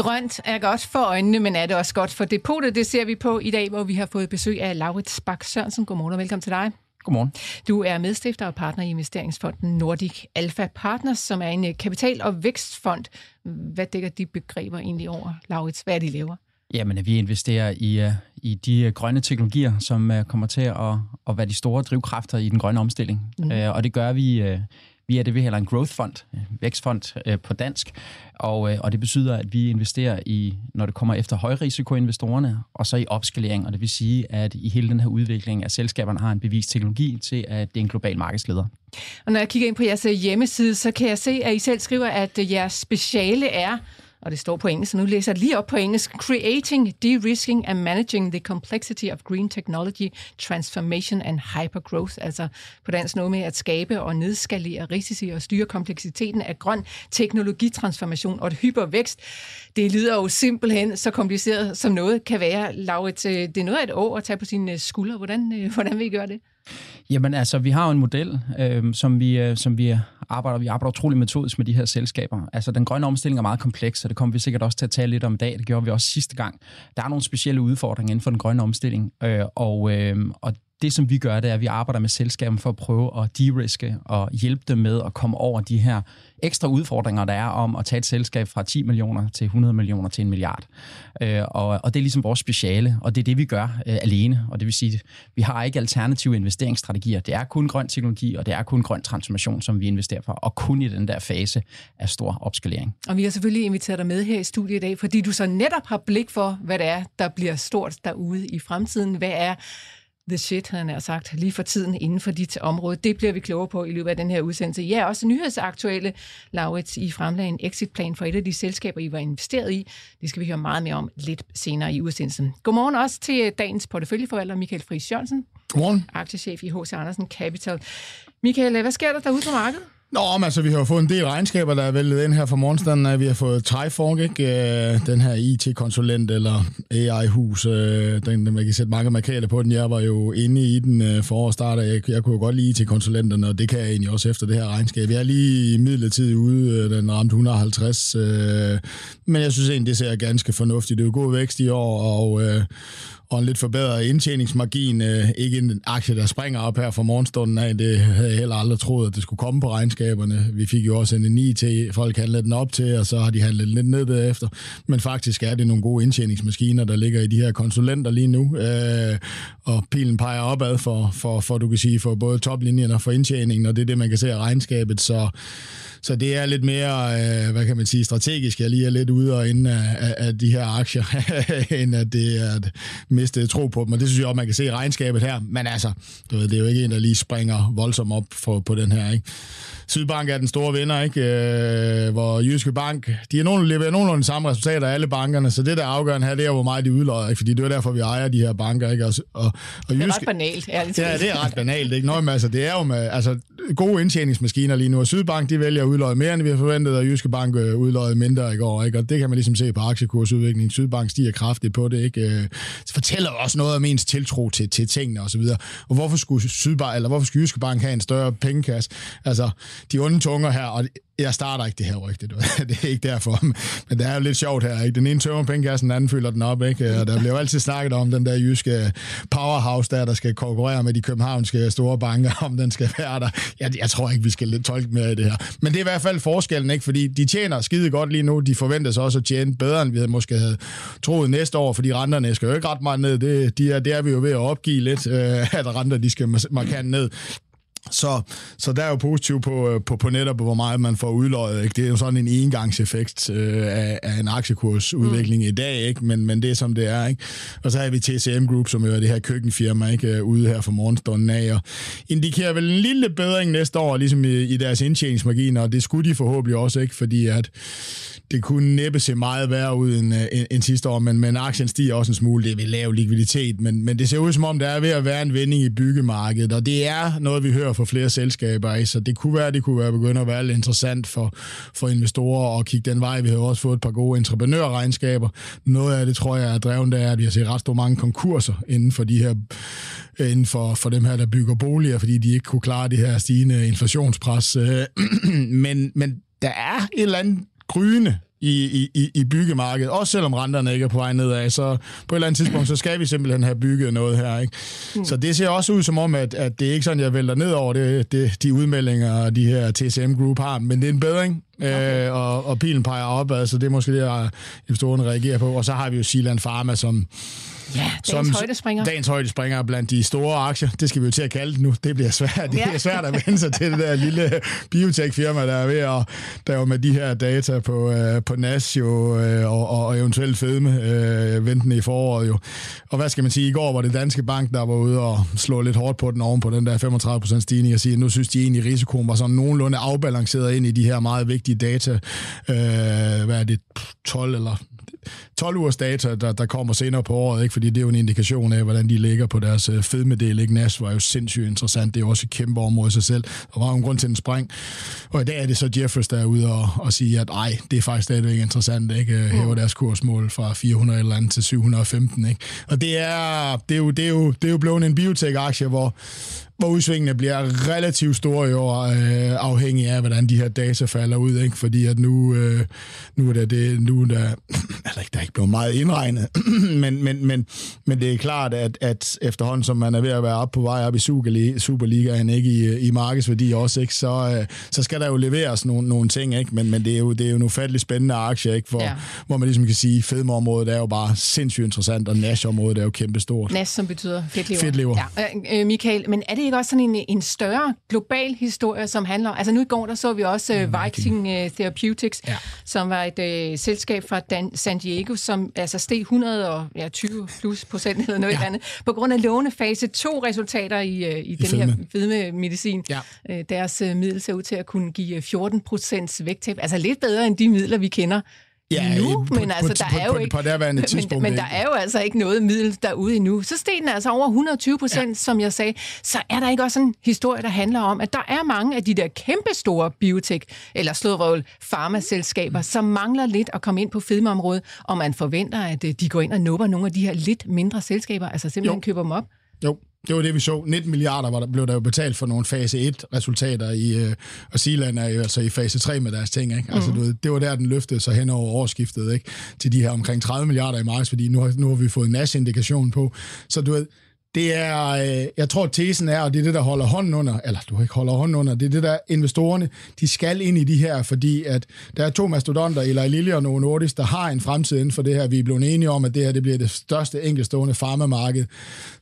Grønt er godt for øjnene, men er det også godt for depotet? Det ser vi på i dag, hvor vi har fået besøg af Laurits Bak Sørensen. Godmorgen og velkommen til dig. Godmorgen. Du er medstifter og partner i investeringsfonden Nordic Alpha Partners, som er en øh, kapital- og vækstfond. Hvad dækker de begreber egentlig over, Laurits? Hvad er de laver? Jamen, vi investerer i, uh, i de uh, grønne teknologier, som kommer til at, at være de store drivkræfter i den grønne omstilling. Mm. Og det gør vi vi er det, vi kalder en growth fund, øh, vækstfond øh, på dansk. Og, øh, og det betyder, at vi investerer i, når det kommer efter højrisikoinvestorerne, og så i opskalering. Og det vil sige, at i hele den her udvikling, at selskaberne har en bevist teknologi til, at det er en global markedsleder. Og når jeg kigger ind på jeres hjemmeside, så kan jeg se, at I selv skriver, at jeres speciale er og det står på engelsk, så nu læser jeg lige op på engelsk. Creating, de-risking and managing the complexity of green technology, transformation and hypergrowth. Altså på dansk noget med at skabe og nedskalere risici og styre kompleksiteten af grøn teknologitransformation og hypervækst. Det lyder jo simpelthen så kompliceret, som noget kan være. Laurit, øh, det er noget af et år at tage på sine øh, skuldre. Hvordan, øh, hvordan vil I gøre det? Jamen altså, vi har jo en model, øh, som, vi, øh, som vi arbejder, vi arbejder utrolig metodisk med de her selskaber. Altså, den grønne omstilling er meget kompleks, og det kommer vi sikkert også til at tale lidt om i dag. Det gjorde vi også sidste gang. Der er nogle specielle udfordringer inden for den grønne omstilling, øh, og, øh, og det, som vi gør, det er, at vi arbejder med selskaben for at prøve at de-riske og hjælpe dem med at komme over de her ekstra udfordringer, der er om at tage et selskab fra 10 millioner til 100 millioner til en milliard. Øh, og, og det er ligesom vores speciale, og det er det, vi gør øh, alene. Og det vil sige, at vi har ikke alternative investeringsstrategier. Det er kun grøn teknologi, og det er kun grøn transformation, som vi investerer for, og kun i den der fase af stor opskalering. Og vi har selvfølgelig inviteret dig med her i studiet i dag, fordi du så netop har blik for, hvad det er, der bliver stort derude i fremtiden. Hvad er the shit, han har sagt, lige for tiden inden for dit område. Det bliver vi klogere på i løbet af den her udsendelse. Ja, også nyhedsaktuelle, Laurits, I fremlagde en exitplan for et af de selskaber, I var investeret i. Det skal vi høre meget mere om lidt senere i udsendelsen. Godmorgen også til dagens porteføljeforvalter, Michael Friis Jørgensen. Godmorgen. Aktiechef i H.C. Andersen Capital. Michael, hvad sker der derude på markedet? Nå, men altså, vi har fået en del regnskaber, der er væltet ind her fra morgenstunden. Vi har fået Trifork, ikke? Øh, den her IT-konsulent eller AI-hus. Øh, den, den, man kan sætte mange markader på den. Jeg var jo inde i den øh, for. Jeg, jeg kunne jo godt lide IT-konsulenterne, og det kan jeg egentlig også efter det her regnskab. Jeg er lige midlertidigt ude. Øh, den ramte 150. Men jeg synes egentlig, det ser ganske fornuftigt. Det er jo god vækst i år, og, og en lidt forbedret indtjeningsmargin. Øh, ikke en aktie, der springer op her fra morgenstunden af. Det havde jeg heller aldrig troet, at det skulle komme på regnskaberne. Vi fik jo også en 9 til, folk handlede den op til, og så har de handlet lidt ned derefter. Men faktisk er det nogle gode indtjeningsmaskiner, der ligger i de her konsulenter lige nu. Øh, og pilen peger opad for, for, for, du kan sige, for både toplinjen og for indtjeningen, og det er det, man kan se af regnskabet. Så så det er lidt mere, øh, hvad kan man sige, strategisk. Jeg lige er lidt ude og inde af, af, af de her aktier, end at det er at miste tro på dem. Og det synes jeg også, man kan se i regnskabet her. Men altså, du ved, det er jo ikke en, der lige springer voldsomt op for, på den her. Ikke? Sydbank er den store vinder, ikke? Øh, hvor Jyske Bank, de er nogen, leverer nogenlunde de samme resultater af alle bankerne, så det, der er afgørende her, det er, hvor meget de udløjer, ikke? fordi det er derfor, vi ejer de her banker. Ikke? Og, og, og Jyske, det er ret banalt, ærligt Ja, det er ret banalt. Ikke? Nå, men, altså, det er jo med altså, gode indtjeningsmaskiner lige nu, og Sydbank, de vælger udløjet mere, end vi har forventet, og Jyske Bank øh, mindre i går, ikke? og det kan man ligesom se på aktiekursudviklingen. Sydbank stiger kraftigt på det, ikke? Øh, det fortæller også noget om ens tiltro til, til tingene osv. Og, og hvorfor skulle Sydbank, eller hvorfor skulle Jyske Bank have en større pengekasse? Altså, de onde tunger her, og jeg starter ikke det her rygte, det er ikke derfor, men det er jo lidt sjovt her, ikke? Den ene tømmer pengekassen, den anden fylder den op, ikke? Og der bliver jo altid snakket om den der jyske powerhouse der, der skal konkurrere med de københavnske store banker, om den skal være der. Jeg, jeg tror ikke, vi skal tolke mere i det her. Men det er i hvert fald forskellen, ikke? Fordi de tjener skide godt lige nu, de forventes også at tjene bedre, end vi havde måske havde troet næste år, fordi renterne skal jo ikke ret meget ned. Det, de er, det er vi jo ved at opgive lidt, øh, at renter de skal markant ned. Så, så der er jo positivt på, øh, på, på netop, hvor meget man får udløjet. Ikke? Det er jo sådan en engangseffekt øh, af, af en aktiekursudvikling mm. i dag, ikke? Men, men det er som det er. Ikke? Og så har vi TCM Group, som jo er det her køkkenfirma, ikke? Øh, ude her for morgenstunden af, og indikerer vel en lille bedring næste år, ligesom i, i deres indtjeningsmarginer, og det skulle de forhåbentlig også, ikke? fordi at det kunne næppe se meget værre ud end, øh, end, end sidste år, men, men aktien stiger også en smule. Det er ved lav likviditet, men, men det ser ud som om, der er ved at være en vending i byggemarkedet, og det er noget, vi hører fra flere selskaber, så det kunne være, det kunne være begyndt at være lidt interessant for, for investorer at kigge den vej. Vi har også fået et par gode entreprenørregnskaber. Noget af det, tror jeg, er drevet af, at vi har set ret store mange konkurser inden for de her inden for, for dem her, der bygger boliger, fordi de ikke kunne klare det her stigende inflationspres. Øh, men, men der er et eller andet gryende i, i, i byggemarkedet, også selvom renterne ikke er på vej nedad, så på et eller andet tidspunkt, så skal vi simpelthen have bygget noget her. Ikke? Mm. Så det ser også ud som om, at, at det er ikke sådan, jeg vælter ned over det, det, de udmeldinger, de her TCM Group har, men det er en bedring, okay. øh, og, og pilen peger op, altså det er måske det, investorerne reagerer på. Og så har vi jo Silan Pharma, som Ja, dagens som, højdespringer. Dagens højdespringer blandt de store aktier. Det skal vi jo til at kalde det nu. Det bliver svært. Det ja. er svært at vende sig til det der lille biotech-firma, der er ved at der er jo med de her data på, uh, på NAS jo, uh, og, og eventuelt fedme uh, ventende i foråret jo. Og hvad skal man sige? I går var det Danske Bank, der var ude og slå lidt hårdt på den oven på den der 35% stigning og sige, at nu synes de egentlig, risikoen var sådan nogenlunde afbalanceret ind i de her meget vigtige data. Uh, hvad er det? 12 eller 12 ugers data, der, der kommer senere på året, ikke? fordi det er jo en indikation af, hvordan de ligger på deres øh, fedmedel. Ikke? NAS var jo sindssygt interessant. Det er jo også et kæmpe område i sig selv. Der var jo en grund til en spring. Og i dag er det så Jeffers, der er ude og, og sige, at ej, det er faktisk stadigvæk interessant. Ikke? Øh, hæver deres kursmål fra 400 eller andet til 715. Ikke? Og det er, det, er jo, det, er jo, det er jo blevet en biotech-aktie, hvor, hvor udsvingene bliver relativt store i år, øh, afhængig af, hvordan de her data falder ud, ikke? fordi at nu, øh, nu er der, det, nu er der, altså der er ikke blevet meget indregnet, men, men, men, men det er klart, at, at efterhånden, som man er ved at være op på vej op i Superligaen, ikke i, i markedsværdi også, ikke? Så, øh, så skal der jo leveres nogle, nogle ting, ikke? Men, men det er jo, det er jo en ufattelig spændende aktie, ikke? Hvor, ja. hvor man ligesom kan sige, fedmeområdet er jo bare sindssygt interessant, og Nash-området er jo kæmpestort. Nash, som betyder fedtlever. Fedtlever. Ja. Øh, øh Michael, men er det ikke også sådan en, en større global historie, som handler... Altså nu i går, der så vi også uh, Viking uh, Therapeutics, ja. som var et uh, selskab fra Dan, San Diego, som altså steg 120 plus procent eller noget ja. andet, på grund af låne fase 2-resultater i, uh, i, I den fedme. her fedme medicin. Ja. Uh, deres uh, middel ser ud til at kunne give 14 procents vægttab, altså lidt bedre end de midler, vi kender ja, nu, på, men altså, der på, er jo på, ikke, på tidspunkt, men, men der er jo altså ikke noget middel derude endnu. Så steg den altså over 120 procent, ja. som jeg sagde. Så er der ikke også en historie, der handler om, at der er mange af de der kæmpe store biotech, eller slårøvel farmaselskaber, som mangler lidt at komme ind på fedmeområdet, og man forventer, at øh, de går ind og nubber nogle af de her lidt mindre selskaber, altså simpelthen jo. køber dem op. Jo, det var det, vi så. 19 milliarder var der, blev der jo betalt for nogle fase 1-resultater, i, øh, og Sealand er jo altså i fase 3 med deres ting. Ikke? Mm. Altså, du ved, det var der, den løftede sig hen over årsskiftet ikke? til de her omkring 30 milliarder i markedsværdi. Nu har, nu har vi fået en NAS-indikation på. Så du ved, det er, øh, jeg tror, tesen er, og det er det, der holder hånden under, eller du ikke holder hånden under, det er det, der investorerne, de skal ind i de her, fordi at der er to mastodonter, Eli Lilly og Novo Nordisk, der har en fremtid inden for det her. Vi er blevet enige om, at det her det bliver det største enkeltstående farmamarked.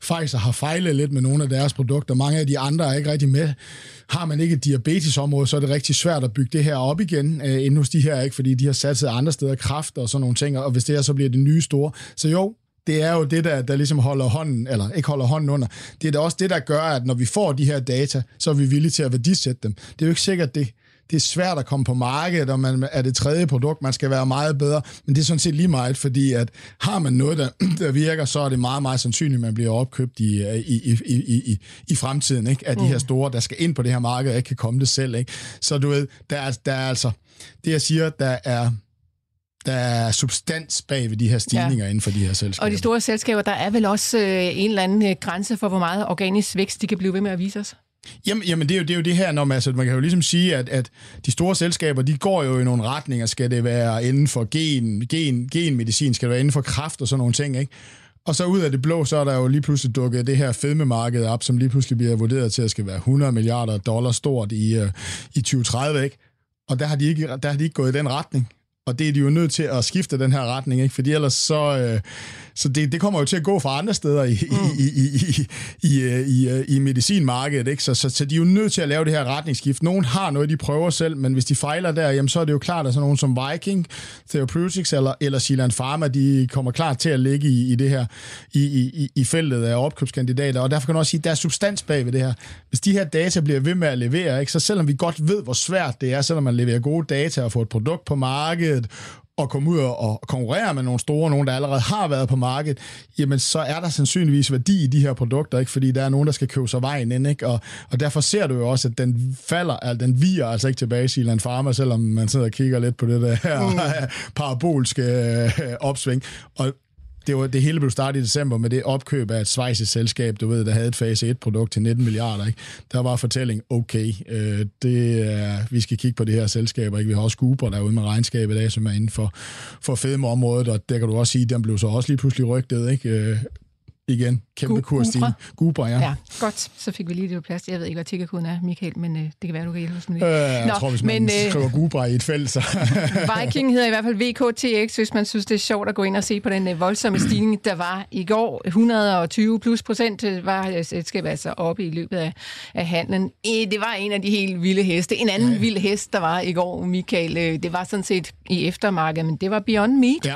Pfizer har fejlet lidt med nogle af deres produkter. Mange af de andre er ikke rigtig med. Har man ikke et diabetesområde, så er det rigtig svært at bygge det her op igen, øh, inden hos de her, ikke? fordi de har sat sig andre steder, kraft og sådan nogle ting, og hvis det her så bliver det nye store. Så jo, det er jo det, der, der ligesom holder hånden, eller ikke holder hånden under. Det er da også det, der gør, at når vi får de her data, så er vi villige til at værdisætte dem. Det er jo ikke sikkert, det, det er svært at komme på markedet, og man er det tredje produkt, man skal være meget bedre, men det er sådan set lige meget, fordi at har man noget, der, der virker, så er det meget, meget sandsynligt, at man bliver opkøbt i, i, i, i, i, i fremtiden, ikke? af de her mm. store, der skal ind på det her marked, og ikke kan komme det selv. Ikke? Så du ved, der er, der er altså, det jeg siger, der er der er substans bag ved de her stigninger ja. inden for de her selskaber. Og de store selskaber, der er vel også øh, en eller anden øh, grænse for, hvor meget organisk vækst de kan blive ved med at vise os? Jamen, jamen det, er jo, det er jo det her, når man, altså, man kan jo ligesom sige, at, at de store selskaber, de går jo i nogle retninger. Skal det være inden for gen, gen, genmedicin? Skal det være inden for kraft og sådan nogle ting, ikke? Og så ud af det blå, så er der jo lige pludselig dukket det her fedmemarked op, som lige pludselig bliver vurderet til at skal være 100 milliarder dollar stort i, uh, i 2030, ikke? Og der har, de ikke, der har de ikke gået i den retning. Og det er de jo nødt til at skifte den her retning, ikke? fordi ellers så, øh, så det, det kommer jo til at gå fra andre steder i, mm. i, i, i, i, i, i, i medicinmarkedet, ikke? Så, så, så de er jo nødt til at lave det her retningsskift. Nogen har noget, de prøver selv, men hvis de fejler der, jamen, så er det jo klart, at sådan nogen som Viking, Therapeutics eller, eller Silan Pharma, de kommer klart til at ligge i, i det her, i, i, i feltet af opkøbskandidater, og derfor kan man også sige, at der er substans bag ved det her. Hvis de her data bliver ved med at levere, ikke? så selvom vi godt ved, hvor svært det er, selvom man leverer gode data og får et produkt på markedet, og komme ud og konkurrere med nogle store, nogen der allerede har været på markedet, jamen så er der sandsynligvis værdi i de her produkter, ikke? fordi der er nogen, der skal købe sig vejen ind, ikke? Og, og derfor ser du jo også, at den falder, altså den viger altså ikke tilbage i Silan Pharma, selvom man sidder og kigger lidt på det der her mm. parabolske øh, opsving. Og det, var, det hele blev startet i december med det opkøb af et svejsisk selskab, du ved, der havde et fase 1-produkt til 19 milliarder. Ikke? Der var fortælling, okay, øh, det er, vi skal kigge på det her selskab, ikke? Vi har også Cooper derude med regnskab i dag, som er inden for, for fedmeområdet, og der kan du også sige, den blev så også lige pludselig rygtet, ikke? Øh, igen, kæmpe kursstigning. Gubra, ja. ja. Godt, så fik vi lige det på plads. Jeg ved ikke, hvad tickerkoden er, Michael, men øh, det kan være, du kan hjælpe os med det. Øh, jeg Nå, tror, hvis man men, øh, skriver i et felt, så... Viking hedder i hvert fald VKTX, hvis man synes, det er sjovt at gå ind og se på den øh, voldsomme stigning, der var i går. 120 plus procent øh, var øh, selskabet altså oppe i løbet af, af handlen. Det var en af de helt vilde heste. En anden ja. vild hest, der var i går, Michael, det var sådan set i eftermarkedet, men det var Beyond Meat. Ja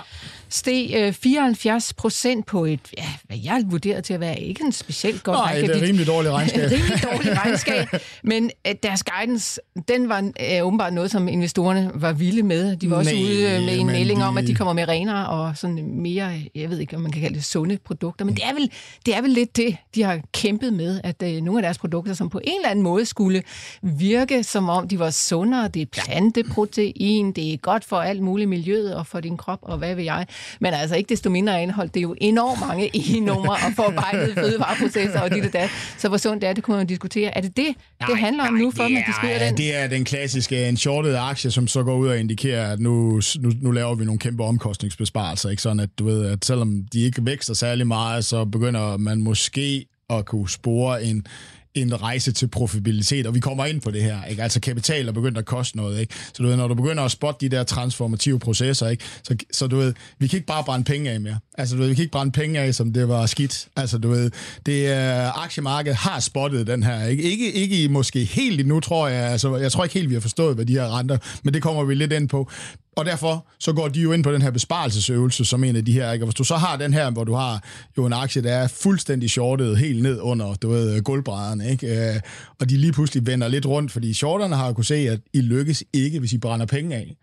steg 74 øh, procent på et, ja, hvad jeg vurderede til at være ikke en specielt godt Nej, det er rimelig dårligt regnskab. rimelig dårligt regnskab, men øh, deres guidance, den var øh, åbenbart noget, som investorerne var vilde med. De var også Nej, ude med en melding de... om, at de kommer med renere og sådan mere, jeg ved ikke, om man kan kalde det sunde produkter, men det er vel, det er vel lidt det, de har kæmpet med, at øh, nogle af deres produkter, som på en eller anden måde skulle virke, som om de var sundere, det er planteprotein, det er godt for alt muligt miljøet og for din krop, og hvad vil jeg, men altså ikke desto mindre indeholdt det er jo enormt mange e-numre og forarbejdede fødevareprocesser og dit og dat. Så hvor sundt er det, kunne man diskutere. Er det det, nej, det handler om nu, for at man skrive den? det er den klassiske, en shortet aktie, som så går ud og indikerer, at nu, nu, nu laver vi nogle kæmpe omkostningsbesparelser. Ikke? Sådan at du ved, at selvom de ikke vækster særlig meget, så begynder man måske at kunne spore en, en rejse til profitabilitet, og vi kommer ind på det her, ikke? altså kapital er begyndt at koste noget, ikke? så du ved, når du begynder at spotte de der transformative processer, ikke? Så, så du ved, vi kan ikke bare brænde penge af mere, altså du ved, vi kan ikke brænde penge af, som det var skidt, altså du ved, det øh, aktiemarkedet har spottet den her, ikke, ikke, ikke måske helt endnu, tror jeg, altså jeg tror ikke helt, vi har forstået, hvad de her renter, men det kommer vi lidt ind på, og derfor så går de jo ind på den her besparelsesøvelse som en af de her. Ikke? Og hvis du så har den her, hvor du har jo en aktie, der er fuldstændig shortet helt ned under du ved, gulvbrædderne, ikke? Øh, og de lige pludselig vender lidt rundt, fordi shorterne har jo kunne se, at I lykkes ikke, hvis I brænder penge af.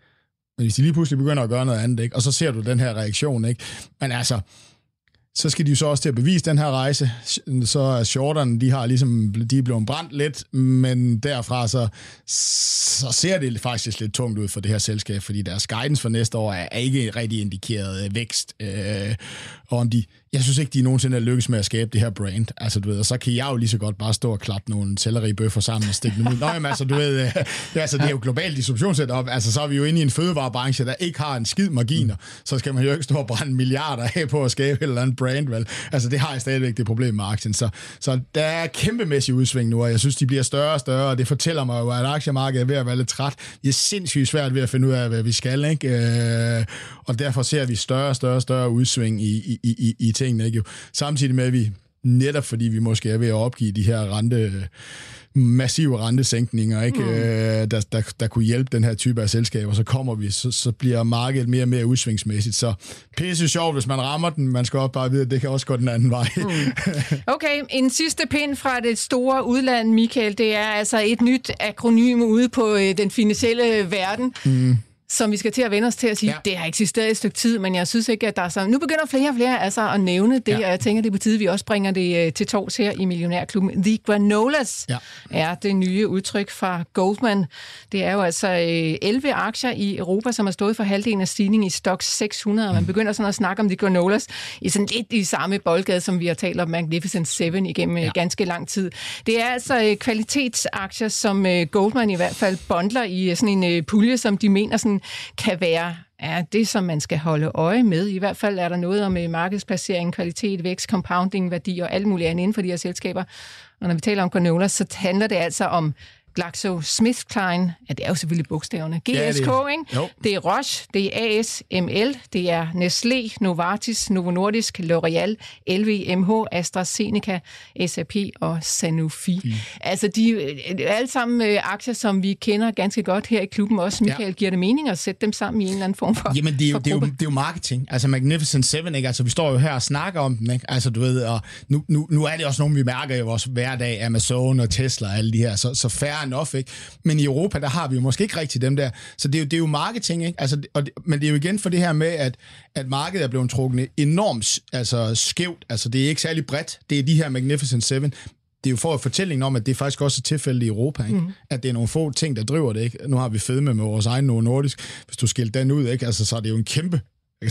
Men hvis de lige pludselig begynder at gøre noget andet, ikke? og så ser du den her reaktion. Ikke? Men altså, så skal de jo så også til at bevise den her rejse. Så er shorterne, de har ligesom, de er blevet brændt lidt, men derfra så, så ser det faktisk lidt tungt ud for det her selskab, fordi deres guidance for næste år er ikke rigtig indikeret øh, vækst. Øh, og om de, jeg synes ikke, de nogensinde er lykkes med at skabe det her brand. Altså, du ved, og så kan jeg jo lige så godt bare stå og klappe nogle selleribøffer sammen og stikke dem ud. Nå, jamen, altså, du ved, øh, det, altså, det er jo globalt distributionssetup. Altså, så er vi jo inde i en fødevarebranche, der ikke har en skid marginer. Så skal man jo ikke stå og brænde milliarder af på at skabe et eller andet brand, vel? Altså, det har jeg stadigvæk det problem med aktien. Så, så der er kæmpemæssig udsving nu, og jeg synes, de bliver større og større, og det fortæller mig jo, at aktiemarkedet er ved at være lidt træt. Det er sindssygt svært ved at finde ud af, hvad vi skal, ikke? Øh, og derfor ser vi større og større, større udsving i, i, i, i tingene, ikke? Samtidig med, at vi netop fordi vi måske er ved at opgive de her rente, massive rentesænkninger, ikke? Mm. Øh, der, der, der kunne hjælpe den her type af selskaber, så kommer vi, så, så bliver markedet mere og mere udsvingsmæssigt. Så pisse sjovt, hvis man rammer den. Man skal også bare vide, at det kan også gå den anden vej. Mm. Okay, en sidste pind fra det store udland, Michael. Det er altså et nyt akronym ude på øh, den finansielle verden. Mm som vi skal til at vende os til at sige, ja. det har eksisteret et stykke tid, men jeg synes ikke, at der er så... Nu begynder flere og flere altså at nævne det, ja. og jeg tænker, det er på tide, vi også bringer det uh, til tors her i Millionærklubben. The Granolas ja. er det nye udtryk fra Goldman. Det er jo altså uh, øh, 11 aktier i Europa, som har stået for halvdelen af stigningen i Stock 600, og man begynder sådan at snakke om The Granolas i sådan lidt i samme boldgade, som vi har talt om Magnificent Seven igennem uh, ja. ganske lang tid. Det er altså kvalitetsaktier, som Goldman i hvert fald bondler i sådan en pulje, som de mener sådan kan være er det, som man skal holde øje med. I hvert fald er der noget om øh, markedsplacering, kvalitet, vækst, compounding, værdi og alt muligt andet inden for de her selskaber. Og når vi taler om granola, så handler det altså om GlaxoSmithKline, ja, det er jo selvfølgelig bogstaverne, GSK, Ja, det- ikke? jo. Det er Roche, det er ASML, det er Nestlé, Novartis, Novo Nordisk, L'Oreal, LVMH, AstraZeneca, SAP og Sanofi. Mm. Altså, de er alle sammen øh, aktier, som vi kender ganske godt her i klubben også. Michael, ja. giver det mening at sætte dem sammen i en eller anden form for Jamen, det er, jo, det, er jo, det er jo marketing. Altså Magnificent Seven, ikke? Altså, vi står jo her og snakker om dem, ikke? Altså, du ved, og nu, nu, nu er det også nogen, vi mærker i vores hverdag, Amazon og Tesla og alle de her, så, så fair enough, ikke? Men i Europa, der har vi jo måske ikke rigtig dem der. Så det er jo, det er jo marketing, ikke? Altså, og det, men det er jo igen for det her med, at, at markedet er blevet trukket enormt altså, skævt. Altså, det er ikke særlig bredt. Det er de her Magnificent Seven det er jo for at fortællingen om, at det faktisk også er tilfældet i Europa, ikke? Mm. at det er nogle få ting, der driver det. Ikke? Nu har vi fedme med vores egen Novo Nordisk. Hvis du skiller den ud, ikke? Altså, så er det jo en kæmpe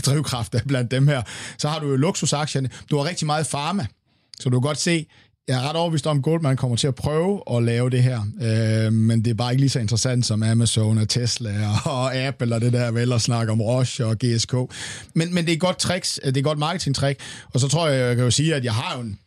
drivkraft blandt dem her. Så har du jo luksusaktierne. Du har rigtig meget pharma, så du kan godt se, jeg er ret overbevist om, at Goldman kommer til at prøve at lave det her, øh, men det er bare ikke lige så interessant som Amazon og Tesla og, og Apple og det der vel at snakke om Roche og GSK. Men, men det er et godt tricks, det er et godt marketingtrick, og så tror jeg, jeg kan jo sige, at jeg har jo en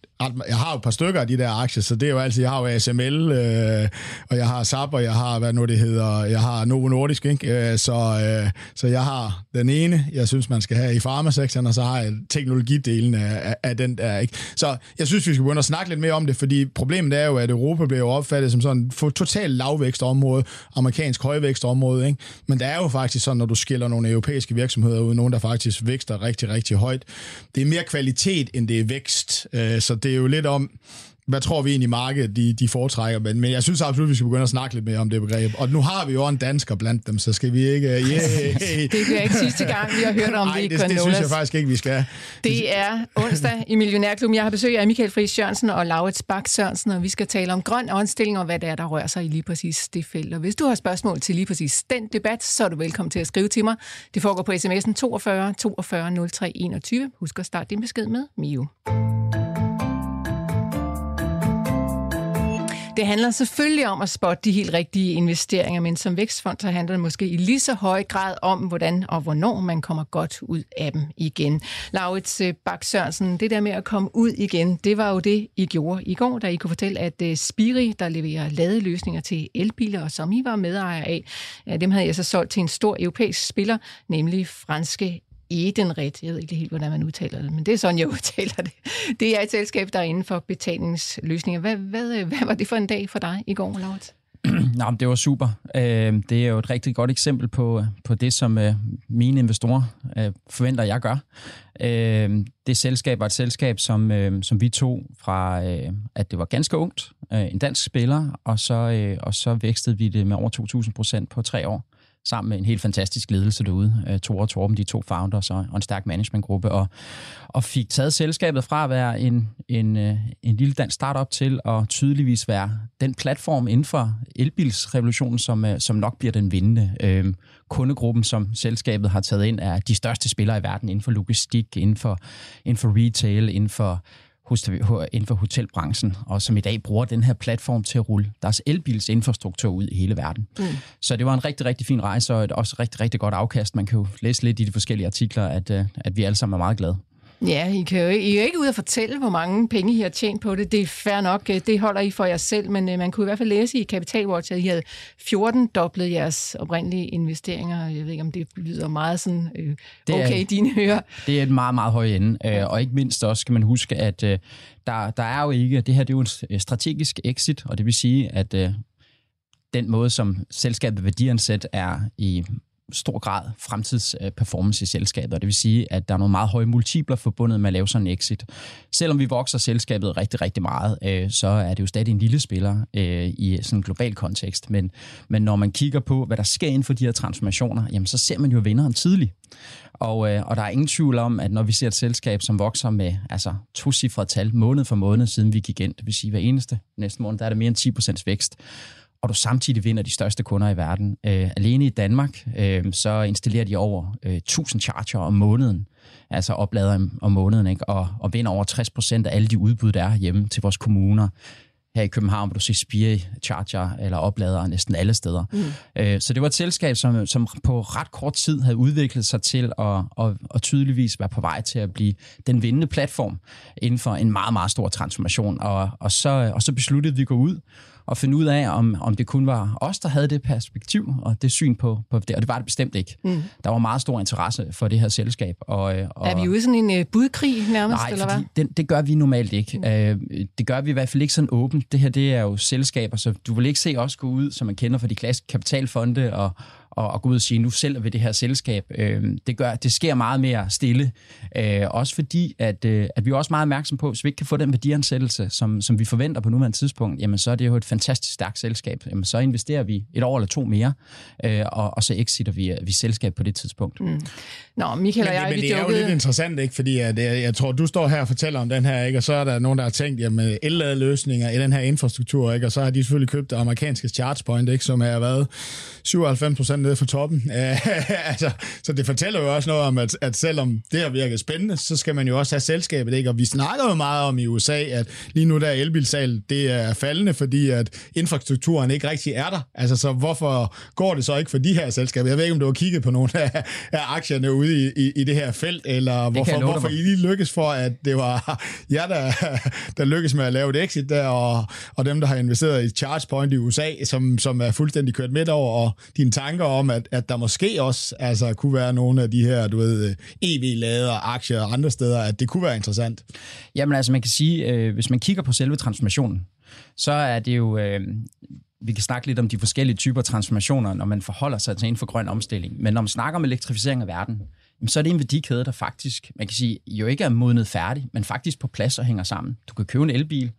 jeg har jo et par stykker af de der aktier, så det er jo altid, jeg har jo ASML, øh, og jeg har SAP, og jeg har, hvad nu det hedder, jeg har Novo Nordisk, ikke? Øh, så, øh, så jeg har den ene, jeg synes, man skal have i farmasektoren, og så har jeg teknologidelen af, af, af den der, ikke? Så jeg synes, vi skal begynde at snakke lidt mere om det, fordi problemet er jo, at Europa bliver opfattet som sådan et totalt lavvækstområde, amerikansk højvækstområde, ikke? Men der er jo faktisk sådan, når du skiller nogle europæiske virksomheder ud, nogen, der faktisk vækster rigtig, rigtig højt. Det er mere kvalitet, end det er vækst, øh, så det er jo lidt om, hvad tror vi egentlig markedet, de, de foretrækker, men, men jeg synes absolut, vi skal begynde at snakke lidt mere om det begreb. Og nu har vi jo en dansker blandt dem, så skal vi ikke... Yeah. Det bliver ikke sidste gang, vi har hørt om Nej, det i det, det synes jeg faktisk ikke, vi skal. Det er onsdag i Millionærklubben. Jeg har besøg af Michael Friis Jørgensen og Laurits Bak Sørensen, og vi skal tale om grøn omstilling og hvad det er, der rører sig i lige præcis det felt. Og hvis du har spørgsmål til lige præcis den debat, så er du velkommen til at skrive til mig. Det foregår på sms'en 42 42 03 21. Husk at starte din besked med Mio. Det handler selvfølgelig om at spotte de helt rigtige investeringer, men som vækstfond så handler det måske i lige så høj grad om, hvordan og hvornår man kommer godt ud af dem igen. Laurits øh, Bak Sørensen, det der med at komme ud igen, det var jo det, I gjorde i går, da I kunne fortælle, at øh, Spiri, der leverer ladeløsninger til elbiler, og som I var medejer af, dem havde jeg så solgt til en stor europæisk spiller, nemlig franske Edenred. Jeg ved ikke helt, hvordan man udtaler det, men det er sådan, jeg udtaler det. Det er et selskab, der er inden for betalingsløsninger. Hvad, hvad, øh, hvad var det for en dag for dig i går, Laurits? Nå, men det var super. Øhm, det er jo et rigtig godt eksempel på, øh, på det, som øh, mine investorer forventer, jeg gør. Øhm, det selskab var et selskab, som, øhm, som vi tog fra, at det var ganske ungt, en dansk spiller, og så, og så vækstede vi det med over 2.000 procent på tre år sammen med en helt fantastisk ledelse derude, øh, Tore og Torben, de to founders og, og en stærk managementgruppe, og, og fik taget selskabet fra at være en, en, øh, en lille dansk startup til at tydeligvis være den platform inden for elbilsrevolutionen, som, øh, som nok bliver den vindende. Øh, kundegruppen, som selskabet har taget ind, er de største spillere i verden inden for logistik, inden for, inden for retail, inden for hos- inden for hotelbranchen, og som i dag bruger den her platform til at rulle deres elbilsinfrastruktur ud i hele verden. Mm. Så det var en rigtig, rigtig fin rejse, og et også rigtig, rigtig godt afkast. Man kan jo læse lidt i de forskellige artikler, at, øh, at vi alle sammen er meget glade. Ja, I, kan jo, I er jo ikke ude at fortælle, hvor mange penge I har tjent på det. Det er fair nok, øh, det holder I for jer selv, men øh, man kunne i hvert fald læse i Capital Watch, at I havde 14 doblet jeres oprindelige investeringer. Jeg ved ikke, om det lyder meget sådan, øh, Det er- okay, i dine hører. Det er et meget, meget højt ende, øh, og ikke mindst også skal man huske, at der, der er jo ikke, det her det er jo en strategisk exit, og det vil sige, at den måde, som selskabet værdiansæt er i stor grad fremtidsperformance øh, i selskabet, og det vil sige, at der er nogle meget høje multipler forbundet med at lave sådan en exit. Selvom vi vokser selskabet rigtig, rigtig meget, øh, så er det jo stadig en lille spiller øh, i sådan en global kontekst, men, men når man kigger på, hvad der sker inden for de her transformationer, jamen så ser man jo vinderen tidligt. Og, øh, og der er ingen tvivl om, at når vi ser et selskab, som vokser med altså, to cifre tal måned for måned, siden vi gik ind, det vil sige hver eneste næste måned, der er det mere end 10% vækst, og du samtidig vinder de største kunder i verden. Øh, alene i Danmark, øh, så installerer de over øh, 1000 charger om måneden, altså oplader om, måneden, ikke? Og, og vinder over 60 procent af alle de udbud, der er hjemme til vores kommuner. Her i København vil du se Spire charger eller opladere næsten alle steder. Mm. Øh, så det var et selskab, som, som på ret kort tid havde udviklet sig til at, at, at tydeligvis være på vej til at blive den vindende platform inden for en meget, meget stor transformation. Og, og, så, og så besluttede vi at gå ud og finde ud af, om, om det kun var os, der havde det perspektiv og det syn på, på det, og det var det bestemt ikke. Mm. Der var meget stor interesse for det her selskab. Og, øh, og, er vi ude i sådan en uh, budkrig nærmest, nej, eller hvad? Det, det gør vi normalt ikke. Mm. Uh, det gør vi i hvert fald ikke sådan åbent. Det her, det er jo selskaber, så du vil ikke se os gå ud, som man kender fra de klassiske kapitalfonde og, og, og gå ud og sige, nu sælger vi det her selskab. Øh, det, gør, det sker meget mere stille. Øh, også fordi, at, øh, at vi er også meget opmærksom på, hvis vi ikke kan få den værdiansættelse, som, som vi forventer på nuværende tidspunkt, jamen så er det jo et fantastisk stærkt selskab. Jamen så investerer vi et år eller to mere, øh, og, og så exiter vi, vi selskab på det tidspunkt. Mm. Nå, Michael og jeg, men, men vi det er jo lidt interessant, ikke? fordi at, jeg, jeg tror, du står her og fortæller om den her, ikke? og så er der nogen, der har tænkt, jamen el-løsninger i den her infrastruktur, ikke? og så har de selvfølgelig købt det amerikanske ChargePoint, ikke? som har været 97 procent nede fra toppen. altså, så det fortæller jo også noget om, at, at selvom det har virket spændende, så skal man jo også have selskabet. Ikke? Og vi snakker jo meget om i USA, at lige nu der elbilsal, det er faldende, fordi at infrastrukturen ikke rigtig er der. Altså, så hvorfor går det så ikke for de her selskaber? Jeg ved ikke, om du har kigget på nogle af, af aktierne ude i, i, i det her felt, eller hvorfor, hvorfor I lige lykkes for, at det var jer, der, der lykkes med at lave et exit der, og, og dem, der har investeret i ChargePoint i USA, som, som er fuldstændig kørt midt over, og dine tanker om, at, at der måske også altså, kunne være nogle af de her, du ved, EV-lader, aktier og andre steder, at det kunne være interessant? Jamen altså, man kan sige, øh, hvis man kigger på selve transformationen, så er det jo... Øh, vi kan snakke lidt om de forskellige typer transformationer, når man forholder sig til inden for grøn omstilling. Men når man snakker om elektrificering af verden, så er det en værdikæde, der faktisk, man kan sige, jo ikke er modnet færdig, men faktisk på plads og hænger sammen. Du kan købe en elbil,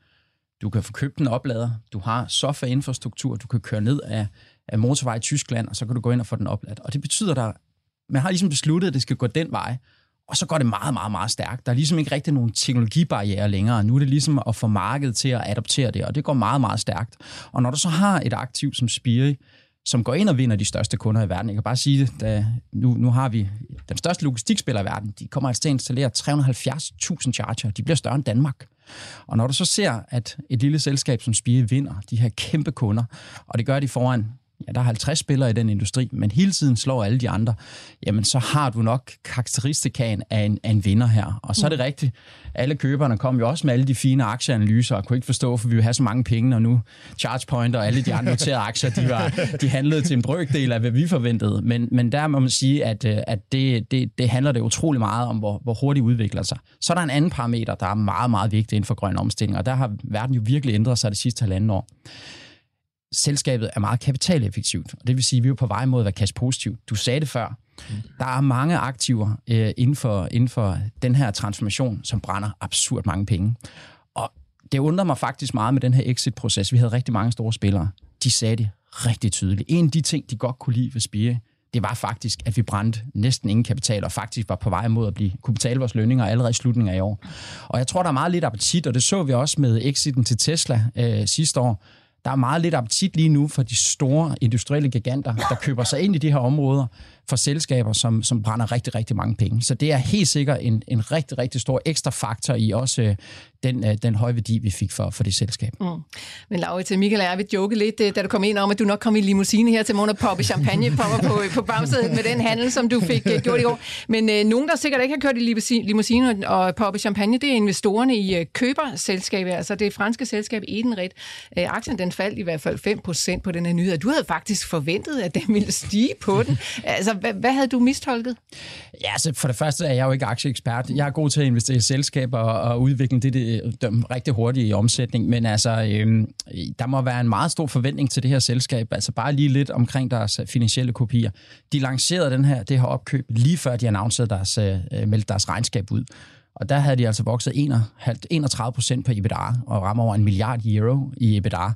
du kan få købt en oplader, du har softwareinfrastruktur, du kan køre ned af af Øh, motorvej i Tyskland, og så kan du gå ind og få den opladt. Og det betyder, at man har ligesom besluttet, at det skal gå den vej, og så går det meget, meget, meget stærkt. Der er ligesom ikke rigtig nogen teknologibarriere længere. Nu er det ligesom at få markedet til at adoptere det, og det går meget, meget stærkt. Og når du så har et aktiv som Spiri, som går ind og vinder de største kunder i verden. Jeg kan bare sige det, da nu, nu har vi den største logistikspiller i verden. De kommer altså til at installere 370.000 charger. De bliver større end Danmark. Og når du så ser, at et lille selskab som Spire vinder de her kæmpe kunder, og det gør de foran ja, der er 50 spillere i den industri, men hele tiden slår alle de andre, jamen så har du nok karakteristikaen af en, af en vinder her. Og så er det mm. rigtigt, alle køberne kom jo også med alle de fine aktieanalyser, og kunne ikke forstå, for vi vil have så mange penge, og nu ChargePoint og alle de andre noterede aktier, de, var, de handlede til en brøkdel af, hvad vi forventede. Men, men der må man sige, at, øh, at det, det, det handler det utrolig meget om, hvor, hvor hurtigt udvikler sig. Så er der en anden parameter, der er meget, meget vigtig inden for grøn omstilling, og der har verden jo virkelig ændret sig de sidste halvanden år selskabet er meget kapitaleffektivt, og det vil sige, at vi er på vej mod at være cash positiv. Du sagde det før. Mm. Der er mange aktiver øh, inden, for, inden for den her transformation, som brænder absurd mange penge. Og det undrer mig faktisk meget med den her exit-proces. Vi havde rigtig mange store spillere. De sagde det rigtig tydeligt. En af de ting, de godt kunne lide ved Spire, det var faktisk, at vi brændte næsten ingen kapital, og faktisk var på vej mod at blive, kunne betale vores lønninger allerede i slutningen af i år. Og jeg tror, der er meget lidt appetit, og det så vi også med exiten til Tesla øh, sidste år, der er meget lidt appetit lige nu for de store industrielle giganter, der køber sig ind i de her områder for selskaber, som, som brænder rigtig, rigtig mange penge. Så det er helt sikkert en, en rigtig, rigtig stor ekstra faktor i også øh, den, øh, den høje værdi, vi fik for, for det selskab. Mm. Men Laura, til Michael og jeg vil joke lidt, øh, da du kom ind om, at du nok kom i limousine her til morgen og poppe champagne på, på, på bagsædet med den handel, som du fik uh, gjort i går. Men uh, nogen, der sikkert ikke har kørt i limousine og poppe champagne, det er investorerne i uh, køberselskabet, altså det franske selskab Edenred. Uh, aktien den faldt i hvert fald 5% på den her nyhed. Du havde faktisk forventet, at den ville stige på den. Altså, hvad, hvad havde du mistolket? Ja, altså for det første er jeg jo ikke aktieekspert. Jeg er god til at investere i selskaber og, udvikle det, det, det rigtig hurtigt i omsætning, men altså, øh, der må være en meget stor forventning til det her selskab. Altså bare lige lidt omkring deres øh, finansielle kopier. De lancerede den her, det her opkøb lige før de annoncerede deres, øh, øh, meldte deres regnskab ud. Og der havde de altså vokset 31 procent på EBITDA og rammer over en milliard euro i EBITDA.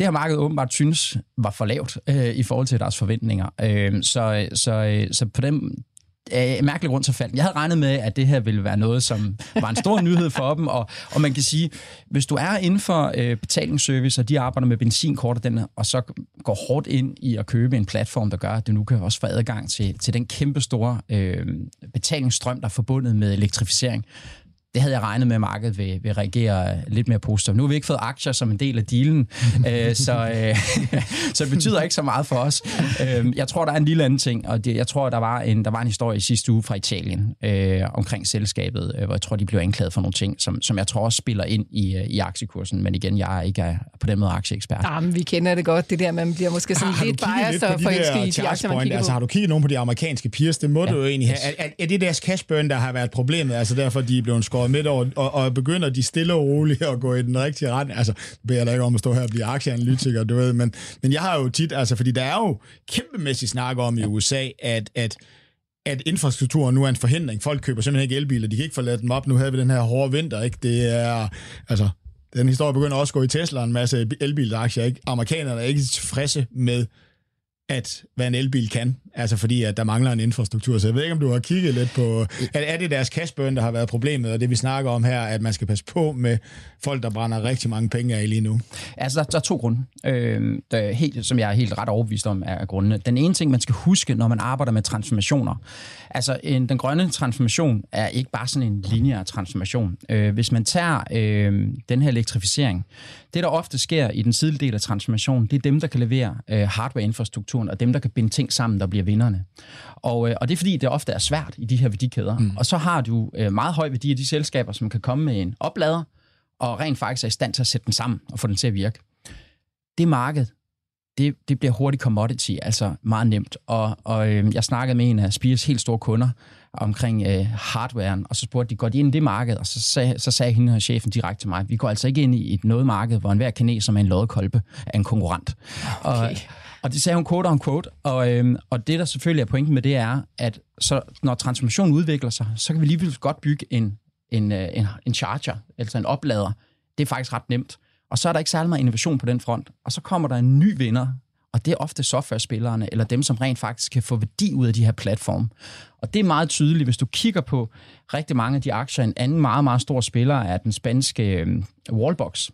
Det har markedet åbenbart synes var for lavt øh, i forhold til deres forventninger. Øh, så, så, øh, så på den øh, mærkelig grund så faldt. Jeg havde regnet med, at det her ville være noget, som var en stor nyhed for dem, og, og man kan sige, hvis du er inden for øh, betalingsservice, og de arbejder med benzinkort og, den, og så går hårdt ind i at købe en platform, der gør, at du nu kan også få adgang til, til den kæmpe store øh, betalingsstrøm, der er forbundet med elektrificering, det havde jeg regnet med, at markedet vil, vil reagere lidt mere positivt. Nu har vi ikke fået aktier som en del af dealen, øh, så, øh, så det betyder ikke så meget for os. Øh, jeg tror, der er en lille anden ting, og det, jeg tror, der var, en, der var en historie i sidste uge fra Italien øh, omkring selskabet, øh, hvor jeg tror, de blev anklaget for nogle ting, som, som jeg tror også spiller ind i, øh, i aktiekursen. Men igen, jeg er ikke på den måde aktieekspert. Ja, men vi kender det godt, det der, man bliver måske sådan har, lidt biased og forelsket i de aktier, man kigger altså, har du kigget nogen på de amerikanske peers? Det må ja. du jo egentlig have. Er, er, er det deres cash burn, der har været problemet? Altså derfor, de er blevet skåret midt over, og, og begynder de stille og roligt at gå i den rigtige retning. Altså, beder jeg da ikke om at stå her og blive aktieanalytiker, du ved, men, men jeg har jo tit, altså, fordi der er jo kæmpemæssig snak om i USA, at, at at infrastrukturen nu er en forhindring. Folk køber simpelthen ikke elbiler, de kan ikke forlade dem op. Nu havde vi den her hårde vinter, ikke? Det er, altså, den historie begynder også at gå i Tesla, en masse elbilaktier, ikke? Amerikanerne er ikke tilfredse med at hvad en elbil kan, altså fordi at der mangler en infrastruktur. Så jeg ved ikke, om du har kigget lidt på, at er det deres cashburn, der har været problemet, og det vi snakker om her, at man skal passe på med folk, der brænder rigtig mange penge af lige nu? Altså, der, der er to grunde, øh, der helt, som jeg er helt ret overbevist om er grundene. Den ene ting, man skal huske, når man arbejder med transformationer, altså en, den grønne transformation er ikke bare sådan en lineær transformation. Øh, hvis man tager øh, den her elektrificering, det der ofte sker i den tidlige del af transformationen, det er dem, der kan levere øh, hardware-infrastrukturen, og dem, der kan binde ting sammen, der bliver vinderne. Og, øh, og det er fordi, det ofte er svært i de her værdikæder. Mm. Og så har du øh, meget høj værdi af de selskaber, som kan komme med en oplader, og rent faktisk er i stand til at sætte den sammen og få den til at virke. Det marked, det, det bliver hurtigt commodity, altså meget nemt. Og, og øh, jeg snakkede med en af Spiers helt store kunder omkring øh, hardwaren, og så spurgte de, går de ind i det marked? Og så sagde, så sagde hende her chefen direkte til mig, vi går altså ikke ind i et noget marked, hvor enhver kineser med en loddekolbe er en konkurrent. Okay. Og, og det sagde hun quote on quote, og, øhm, og det der selvfølgelig er pointen med det er, at så, når transformationen udvikler sig, så kan vi lige godt bygge en, en, øh, en, en charger, altså en oplader. Det er faktisk ret nemt. Og så er der ikke særlig meget innovation på den front. Og så kommer der en ny vinder, og det er ofte softwarespillerne, eller dem, som rent faktisk kan få værdi ud af de her platforme. Og det er meget tydeligt, hvis du kigger på rigtig mange af de aktier. En anden meget, meget stor spiller er den spanske øh, Wallbox,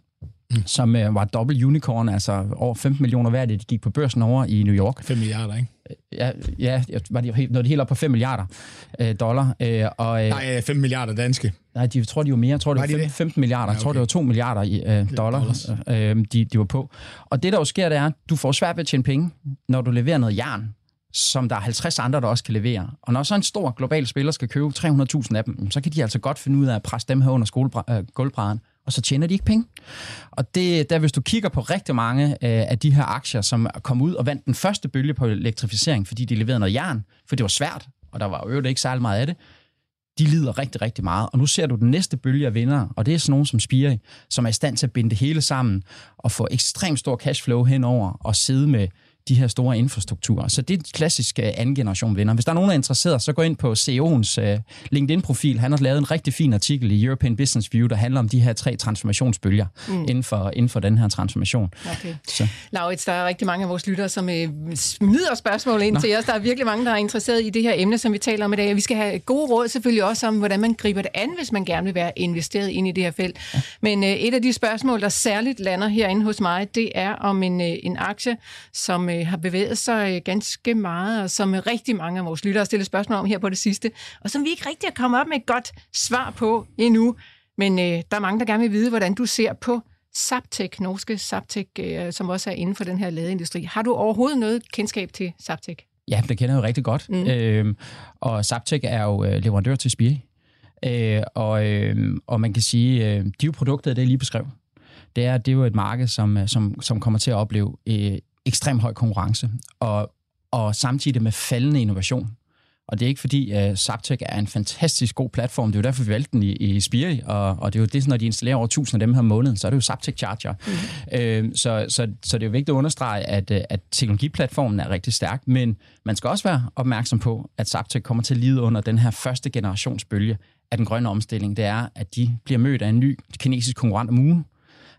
mm. som øh, var dobbelt unicorn, altså over 15 millioner værd, det de gik på børsen over i New York. 5 milliarder, ikke? Ja, ja var de helt, nåede helt op på 5 milliarder øh, dollar. Øh, og, øh, nej, 5 milliarder danske. Nej, de tror, de var mere. Jeg tror, det var, var de 15 milliarder. Ja, okay. Jeg tror, det var 2 milliarder i, øh, dollars, øh, de, de var på. Og det, der jo sker, det er, at du får svært ved at tjene penge, når du leverer noget jern, som der er 50 andre, der også kan levere. Og når så en stor global spiller skal købe 300.000 af dem, så kan de altså godt finde ud af at presse dem her under øh, gulvbrædderen og så tjener de ikke penge. Og det, der hvis du kigger på rigtig mange øh, af de her aktier, som kom ud og vandt den første bølge på elektrificering, fordi de leverede noget jern, for det var svært, og der var jo ikke særlig meget af det, de lider rigtig, rigtig meget. Og nu ser du den næste bølge af vinder, og det er sådan nogen som Spire, som er i stand til at binde det hele sammen og få ekstremt stor cashflow henover og sidde med de her store infrastrukturer. Så det er et klassisk anden generation vinder. Hvis der er nogen, der er interesseret, så gå ind på CEO'ens uh, LinkedIn-profil. Han har lavet en rigtig fin artikel i European Business View, der handler om de her tre transformationsbølger mm. inden, for, inden for den her transformation. Okay. Så. Laurits, der er rigtig mange af vores lyttere, som uh, smider spørgsmål ind Nå. til os. Der er virkelig mange, der er interesseret i det her emne, som vi taler om i dag. Vi skal have gode råd selvfølgelig også om, hvordan man griber det an, hvis man gerne vil være investeret ind i det her felt. Ja. Men uh, et af de spørgsmål, der særligt lander herinde hos mig, det er om en, en aktie, som øh, har bevæget sig øh, ganske meget, og som rigtig mange af vores lyttere har stillet spørgsmål om her på det sidste, og som vi ikke rigtig har kommet op med et godt svar på endnu. Men øh, der er mange, der gerne vil vide, hvordan du ser på Saptek, norske Saptek, øh, som også er inden for den her ladeindustri. Har du overhovedet noget kendskab til Saptek? Ja, det kender jeg jo rigtig godt. Mm. Øhm, og Saptek er jo øh, leverandør til Spire. Øh, og, øh, og man kan sige, øh, de jo produktet, det er lige beskrevet. Det er, det er jo et marked, som, øh, som, som kommer til at opleve øh, ekstremt høj konkurrence, og, og samtidig med faldende innovation. Og det er ikke fordi, at uh, Zaptec er en fantastisk god platform. Det er jo derfor, vi valgte den i, i Spiri, og, og det er jo det, når de installerer over 1000 af dem her om måneden, så er det jo Zaptec Charger. Mm. Øh, så, så, så det er jo vigtigt at understrege, at, øh, at teknologiplatformen er rigtig stærk, men man skal også være opmærksom på, at Zaptec kommer til at lide under den her første generationsbølge af den grønne omstilling. Det er, at de bliver mødt af en ny kinesisk konkurrent om ugen,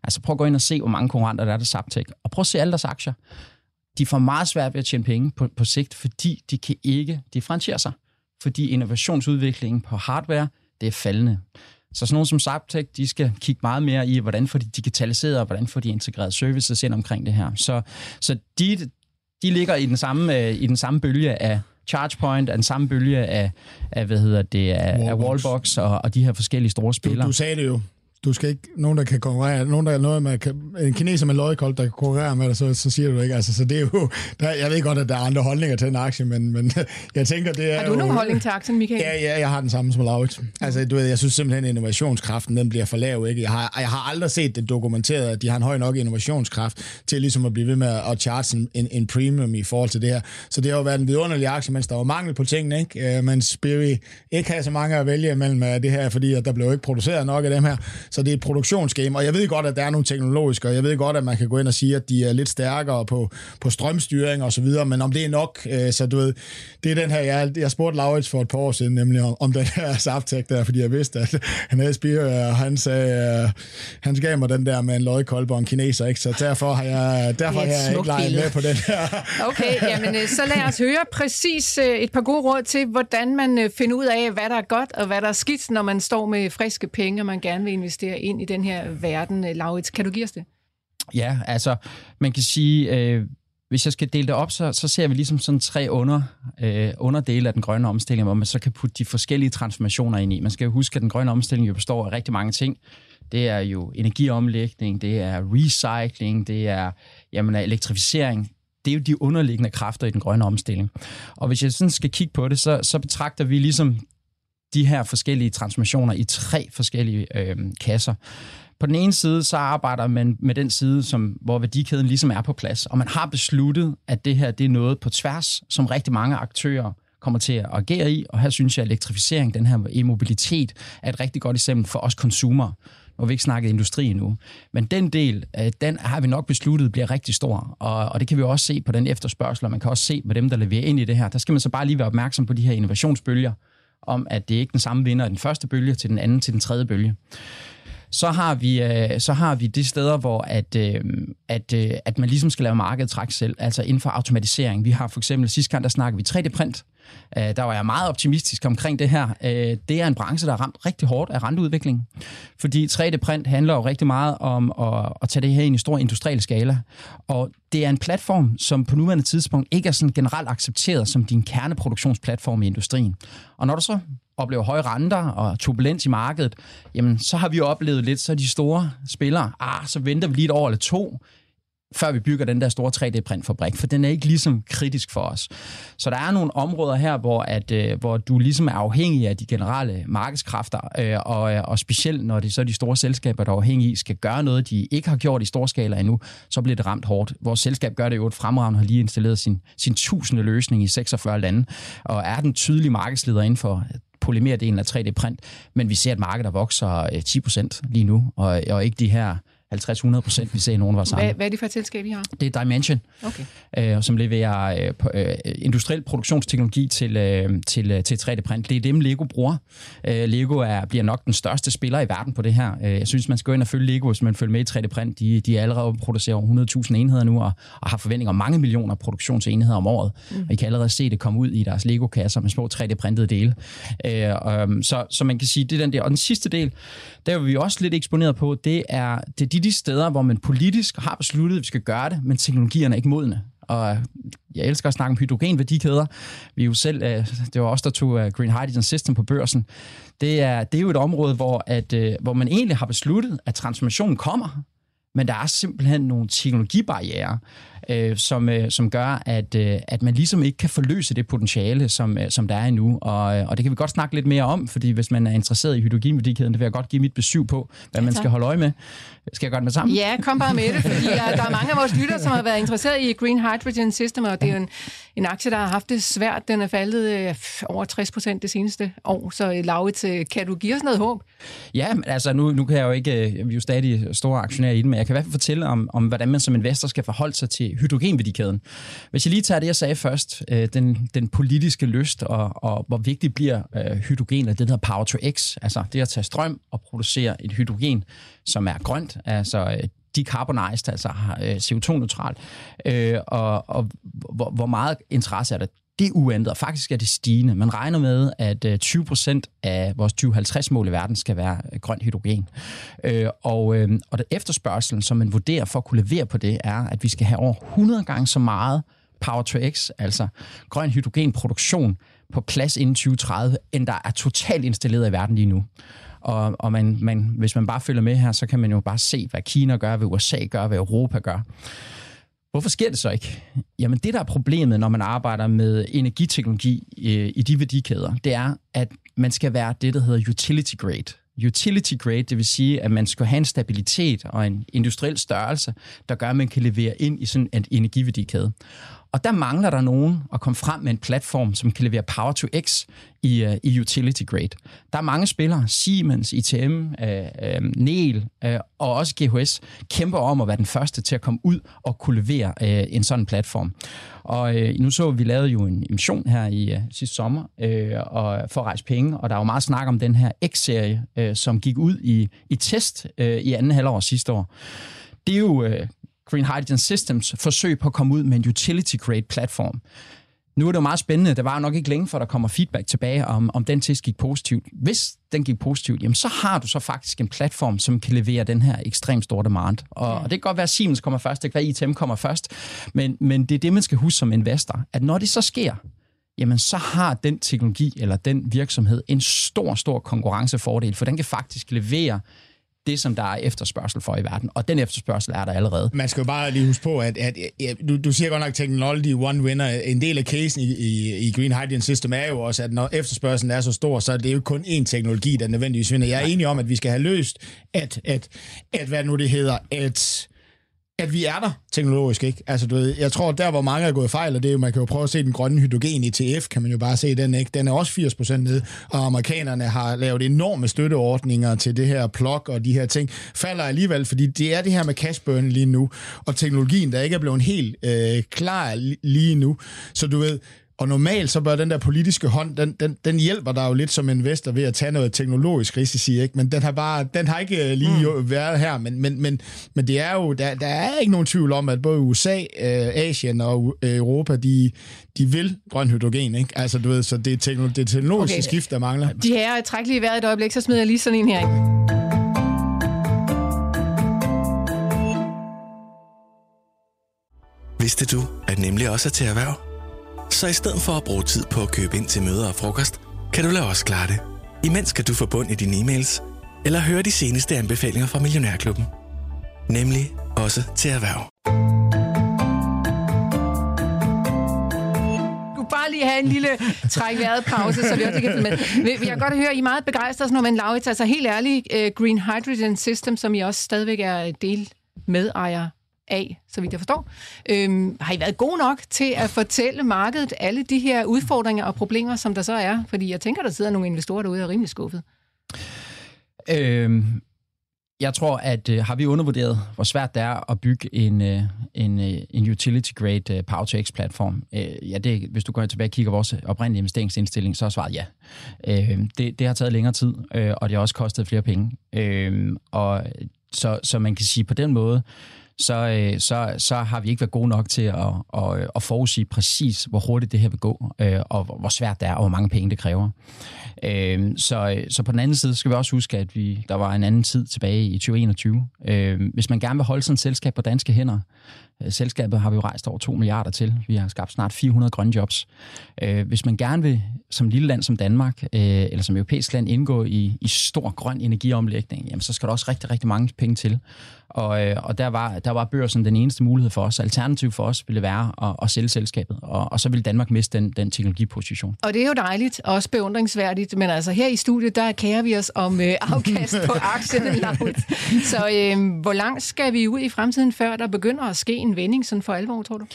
Altså prøv at gå ind og se, hvor mange konkurrenter der er der Zaptec, og prøv at se alle deres aktier. De får meget svært ved at tjene penge på, på sigt, fordi de kan ikke differentiere sig. Fordi innovationsudviklingen på hardware, det er faldende. Så sådan nogle som Zaptec, de skal kigge meget mere i, hvordan får de digitaliseret, og hvordan får de integreret services ind omkring det her. Så, så de, de ligger i den samme, øh, i den samme bølge af ChargePoint er den samme bølge af, af hvad hedder det, af, Wallbox, af Wallbox og, og de her forskellige store spillere. Du, du sagde det jo du skal ikke, nogen der kan konkurrere, nogen der er noget med, en kineser med løgkold, der kan konkurrere med dig, så, så siger du det ikke. Altså, så det er jo, der, jeg ved godt, at der er andre holdninger til en aktie, men, men jeg tænker, det er Har du jo, nogen holdning til aktien, Michael? Ja, ja, jeg har den samme som Laurits. Altså, du ved, jeg synes simpelthen, at innovationskraften, den bliver for lav, ikke? Jeg har, jeg har aldrig set det dokumenteret, at de har en høj nok innovationskraft til ligesom at blive ved med at charge en, en premium i forhold til det her. Så det har jo været en vidunderlig aktie, mens der var mangel på tingene, ikke? Øh, men Spirit ikke har så mange at vælge mellem det her, fordi at der blev ikke produceret nok af dem her. Så det er et produktions game, og jeg ved godt, at der er nogle teknologiske, og jeg ved godt, at man kan gå ind og sige, at de er lidt stærkere på, på strømstyring og så videre, men om det er nok, øh, så du ved, det er den her, jeg, jeg spurgte Laurits for et par år siden, nemlig om, om den her Saftek der, fordi jeg vidste, at han havde spire, og han sagde, uh, han gav mig den der med en løgkolbe og en kineser, ikke? så derfor har jeg, derfor har jeg ikke leget med på den her. okay, jamen øh, så lad os høre præcis et par gode råd til, hvordan man finder ud af, hvad der er godt og hvad der er skidt, når man står med friske penge, og man gerne vil investere ind i den her verden, øh, Laurits. Kan du give os det? Ja, altså, man kan sige, øh, hvis jeg skal dele det op, så, så ser vi ligesom sådan tre under, øh, underdele af den grønne omstilling, hvor man så kan putte de forskellige transformationer ind i. Man skal jo huske, at den grønne omstilling jo består af rigtig mange ting. Det er jo energiomlægning, det er recycling, det er jamen, elektrificering. Det er jo de underliggende kræfter i den grønne omstilling. Og hvis jeg sådan skal kigge på det, så, så betragter vi ligesom de her forskellige transformationer i tre forskellige øh, kasser. På den ene side, så arbejder man med den side, som, hvor værdikæden ligesom er på plads, og man har besluttet, at det her det er noget på tværs, som rigtig mange aktører kommer til at agere i, og her synes jeg, at elektrificering, den her e-mobilitet, er et rigtig godt eksempel for os konsumer. Nu har vi ikke snakket industri endnu. Men den del, øh, den har vi nok besluttet bliver rigtig stor, og, og det kan vi også se på den efterspørgsel, og man kan også se på dem, der leverer ind i det her. Der skal man så bare lige være opmærksom på de her innovationsbølger, om at det ikke er den samme vinder af den første bølge til den anden til den tredje bølge så har vi, øh, så har vi de steder, hvor at, øh, at, øh, at man ligesom skal lave markedet træk selv, altså inden for automatisering. Vi har for eksempel sidste gang, der snakkede vi 3D-print. Øh, der var jeg meget optimistisk omkring det her. Øh, det er en branche, der er ramt rigtig hårdt af renteudvikling, fordi 3D-print handler jo rigtig meget om at, at tage det her ind i stor industriel skala. Og det er en platform, som på nuværende tidspunkt ikke er sådan generelt accepteret som din kerneproduktionsplatform i industrien. Og når du så oplever høje renter og turbulens i markedet, jamen så har vi jo oplevet lidt, så de store spillere, ah, så venter vi lige et år eller to, før vi bygger den der store 3D-printfabrik, for den er ikke ligesom kritisk for os. Så der er nogle områder her, hvor, at, øh, hvor du ligesom er afhængig af de generelle markedskræfter, øh, og, øh, og specielt når det så er de store selskaber, der er afhængige, skal gøre noget, de ikke har gjort i stor skala endnu, så bliver det ramt hårdt. Vores selskab gør det jo et fremragende, har lige installeret sin, sin tusinde løsning i 46 lande, og er den tydelige markedsleder inden for polymerdelen af 3D-print, men vi ser, at markedet vokser øh, 10% lige nu, og, og ikke de her 50-100 procent, vi ser nogle af vores hvad, hvad er det for et selskab, I har? Det er Dimension, okay. øh, som leverer øh, øh, industriel produktionsteknologi til, øh, til, øh, til 3D-print. Det er dem, Lego bruger. Øh, Lego er, bliver nok den største spiller i verden på det her. Øh, jeg synes, man skal gå ind og følge Lego, hvis man følger med i 3D-print. De, de er allerede producerer over 100.000 enheder nu, og, og har forventninger om mange millioner produktionsenheder om året. Mm. Og I kan allerede se det komme ud i deres Lego-kasser med små 3D-printede dele. Øh, øh, så, så man kan sige, det er den der. Og den sidste del, der er vi også lidt eksponeret på, det er, det er de, de steder, hvor man politisk har besluttet, at vi skal gøre det, men teknologierne er ikke modne. Og jeg elsker at snakke om hydrogenværdikæder. Vi er jo selv, øh, det var os, der tog øh, Green Hydrogen System på børsen. Det er, det er jo et område, hvor, at, øh, hvor man egentlig har besluttet, at transformationen kommer, men der er simpelthen nogle teknologibarriere, øh, som, øh, som gør, at, øh, at man ligesom ikke kan forløse det potentiale, som, øh, som der er endnu. Og, øh, og det kan vi godt snakke lidt mere om, fordi hvis man er interesseret i hydrogenværdikæden, det vil jeg godt give mit besøg på, hvad ja, man skal holde øje med. Skal jeg gøre det med sammen? Ja, kom bare med det, fordi ja, der er mange af vores lyttere, som har været interesseret i Green Hydrogen System, og det er jo en, en aktie, der har haft det svært. Den er faldet øh, over 60 procent det seneste år, så øh, Laurits, øh, kan du give os noget håb? Ja, altså nu, nu kan jeg jo ikke, øh, vi er jo stadig store aktionærer i den, men jeg kan i hvert fald fortælle om, om hvordan man som investor skal forholde sig til hydrogenværdikæden. Hvis jeg lige tager det, jeg sagde først, øh, den, den politiske lyst, og, og hvor vigtigt bliver øh, hydrogen, og det der Power to X, altså det at tage strøm og producere et hydrogen, som er grønt, altså øh, decarbonized, altså øh, CO2-neutral, øh, og, og hvor, hvor meget interesse er der det er uændret. Faktisk er det stigende. Man regner med, at øh, 20 procent af vores 2050-mål i verden skal være øh, grønt hydrogen. Øh, og, og det efterspørgselen, som man vurderer for at kunne levere på det, er, at vi skal have over 100 gange så meget Power to X, altså grøn hydrogenproduktion, på plads inden 2030, end der er totalt installeret i verden lige nu. Og, og man, man, hvis man bare følger med her, så kan man jo bare se, hvad Kina gør, hvad USA gør, hvad Europa gør. Hvorfor sker det så ikke? Jamen det, der er problemet, når man arbejder med energiteknologi øh, i de værdikæder, det er, at man skal være det, der hedder utility grade. Utility grade, det vil sige, at man skal have en stabilitet og en industriel størrelse, der gør, at man kan levere ind i sådan en energiværdikæde. Og der mangler der nogen at komme frem med en platform, som kan levere Power to X i, uh, i utility grade. Der er mange spillere, Siemens, ITM, uh, øh, uh, øh, NEL uh, og også GHS, kæmper om at være den første til at komme ud og kunne levere uh, en sådan platform. Og uh, nu så vi lavede jo en emission her i uh, sidste sommer uh, og for at rejse penge, og der var meget snak om den her X-serie, uh, som gik ud i, i test uh, i anden halvår sidste år. Det er jo Green Hydrogen Systems forsøg på at komme ud med en utility-grade platform. Nu er det jo meget spændende. Der var nok ikke længe, for der kommer feedback tilbage, om, om den test gik positivt. Hvis den gik positivt, jamen så har du så faktisk en platform, som kan levere den her ekstremt store demand. Og, og det kan godt være, at Siemens kommer først, det kan være, at ITM kommer først, men, men det er det, man skal huske som investor, at når det så sker, jamen så har den teknologi eller den virksomhed en stor, stor konkurrencefordel, for den kan faktisk levere det, som der er efterspørgsel for i verden. Og den efterspørgsel er der allerede. Man skal jo bare lige huske på, at, at, at du, du siger godt nok technology one winner. En del af casen i, i, i Green Hydrogen System er jo også, at når efterspørgselen er så stor, så er det jo kun én teknologi, der nødvendigvis vinder. Jeg er enig om, at vi skal have løst, at, at, at hvad nu det hedder, at at vi er der teknologisk, ikke? Altså, du ved, jeg tror, der hvor mange er gået fejl, og det er jo, man kan jo prøve at se den grønne hydrogen ETF, kan man jo bare se den, ikke? Den er også 80% nede, og amerikanerne har lavet enorme støtteordninger til det her plug og de her ting, falder alligevel, fordi det er det her med cash burn lige nu, og teknologien, der ikke er blevet helt øh, klar lige nu. Så du ved, og normalt så bør den der politiske hånd, den, den, den hjælper dig jo lidt som investor ved at tage noget teknologisk risici, ikke? men den har bare, den har ikke øh, lige mm. været her, men, men, men, men det er jo, der, der er ikke nogen tvivl om, at både USA, øh, Asien og øh, Europa, de, de vil grøn hydrogen, ikke? Altså, du ved, så det er, teknolo- det er teknologiske okay. skift, der mangler. De her træk lige vejret et øjeblik, så smider jeg lige sådan en her ind. Vidste du, at nemlig også er til erhverv? Så i stedet for at bruge tid på at købe ind til møder og frokost, kan du lade os klare det. Imens kan du få bund i dine e-mails, eller høre de seneste anbefalinger fra Millionærklubben. Nemlig også til erhverv. bare lige have en lille træk vejret pause, så vi også kan følge med. Jeg kan godt høre, I er meget begejstrede, når man Laurits, altså helt ærligt, øh, Green Hydrogen System, som I også stadigvæk er del medejer af, så vidt jeg forstår. Øhm, har I været gode nok til at fortælle markedet alle de her udfordringer og problemer, som der så er? Fordi jeg tænker, der sidder nogle investorer derude og er rimelig skuffet. Øhm, jeg tror, at øh, har vi undervurderet, hvor svært det er at bygge en, øh, en, øh, en utility-grade øh, Power to X-platform. Øh, ja, det, hvis du går tilbage og kigger vores oprindelige investeringsindstilling, så er svaret ja. Øh, det, det har taget længere tid, øh, og det har også kostet flere penge. Øh, og så, så man kan sige på den måde, så, øh, så, så har vi ikke været gode nok til at, at, at forudsige præcis, hvor hurtigt det her vil gå, øh, og hvor svært det er, og hvor mange penge det kræver. Øh, så, så på den anden side skal vi også huske, at vi, der var en anden tid tilbage i 2021. Øh, hvis man gerne vil holde sådan et selskab på danske hænder, øh, selskabet har vi jo rejst over 2 milliarder til. Vi har skabt snart 400 grønne jobs. Øh, hvis man gerne vil, som lille land som Danmark, eller som europæisk land, indgå i, i stor grøn energiomlægning, jamen, så skal der også rigtig, rigtig mange penge til. Og, øh, og der, var, der var børsen den eneste mulighed for os. Alternativ for os ville være at, at sælge selskabet, og, og så ville Danmark miste den, den teknologiposition. Og det er jo dejligt, og også beundringsværdigt, men altså her i studiet, der kærer vi os om øh, afkast på aktien Så øh, hvor langt skal vi ud i fremtiden, før der begynder at ske en vending sådan for alvor, tror du?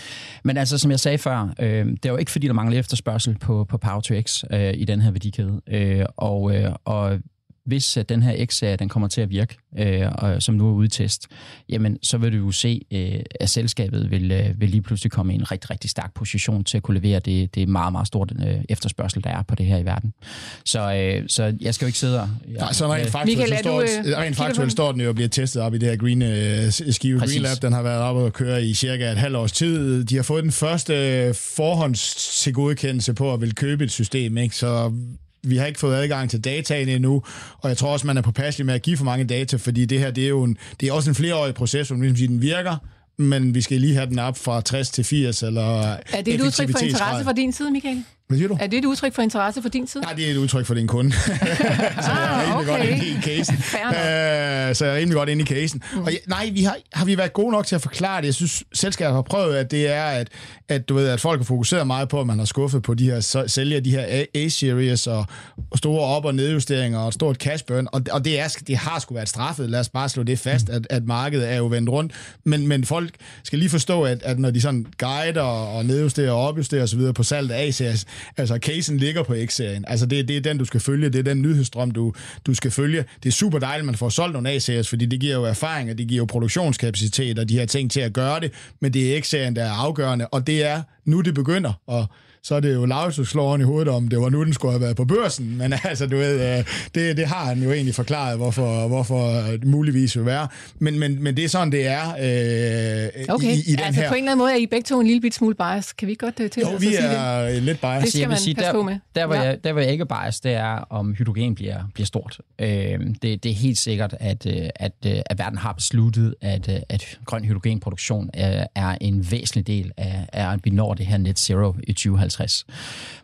Men altså, som jeg sagde før, øh, det er jo ikke fordi, der mangler efterspørgsel på, på Power to X øh, i den her værdikæde. Øh, og, øh, og hvis uh, den her X-serie den kommer til at virke, øh, og, som nu er ude i test, jamen så vil du jo se, øh, at selskabet vil, øh, vil lige pludselig komme i en rigtig, rigtig stærk position til at kunne levere det, det meget, meget stort øh, efterspørgsel, der er på det her i verden. Så, øh, så jeg skal jo ikke sidde og... Ja, Nej, så rent faktuelt, Michael, så står, du, øh, rent faktuelt står den jo og bliver testet op i det her Green, øh, Skive Præcis. Green Lab. Den har været oppe og køre i cirka et halvt års tid. De har fået den første forhånds til godkendelse på at vil købe et system, ikke? så vi har ikke fået adgang til dataene endnu, og jeg tror også, man er påpasselig med at give for mange data, fordi det her, det er jo en, det er også en flereårig proces, som ligesom siger, den virker, men vi skal lige have den op fra 60 til 80, eller Er det et udtryk for interesse fra din side, Michael? Hvad siger du? Er det et udtryk for interesse fra din side? Nej, det er et udtryk for din kunde. så jeg er Ah, okay. godt inde i casen. Øh, så jeg er rimelig godt inde i casen. Mm. Og ja, nej, vi har, har vi været gode nok til at forklare det? Jeg synes, selskabet har prøvet, at det er, at, at, du ved, at folk har fokuseret meget på, at man har skuffet på de her sælger de her A-series og, og store op- og nedjusteringer og et stort cash burn. Og, og det, er, det har sgu været straffet. Lad os bare slå det fast, at, at markedet er jo vendt rundt. Men, men folk skal lige forstå, at, at når de sådan guider og nedjusterer og opjusterer osv. på salget af A-series, altså casen ligger på X-serien. Altså det, det er den, du skal følge. Det er den nyhedsstrøm, du, du skal følge. Det er super dejligt, at man får solgt nogle A-series, fordi det giver jo erfaring, og det giver jo produktionskapacitet og de her ting til at gøre det. Men det er X-serien, der er afgørende, og det er nu, det begynder. Og så er det jo Lars, der slår i hovedet om, det var nu, den skulle have været på børsen. Men altså, du ved, øh, det, det har han jo egentlig forklaret, hvorfor, hvorfor det muligvis vil være. Men, men, men det er sådan, det er øh, Okay, i, i den altså her. på en eller anden måde er I begge to en lille bit smule bias. Kan vi godt uh, til Jo, vi er øh, lidt biased. Det skal man passe der, på med. Der, hvor Ja. jeg, der, hvor jeg ikke er bias, det er, om hydrogen bliver, bliver stort. Øh, det, det er helt sikkert, at, øh, at, øh, at verden har besluttet, at, øh, at grøn hydrogenproduktion er, er en væsentlig del af, af, at vi når det her net zero i 2050.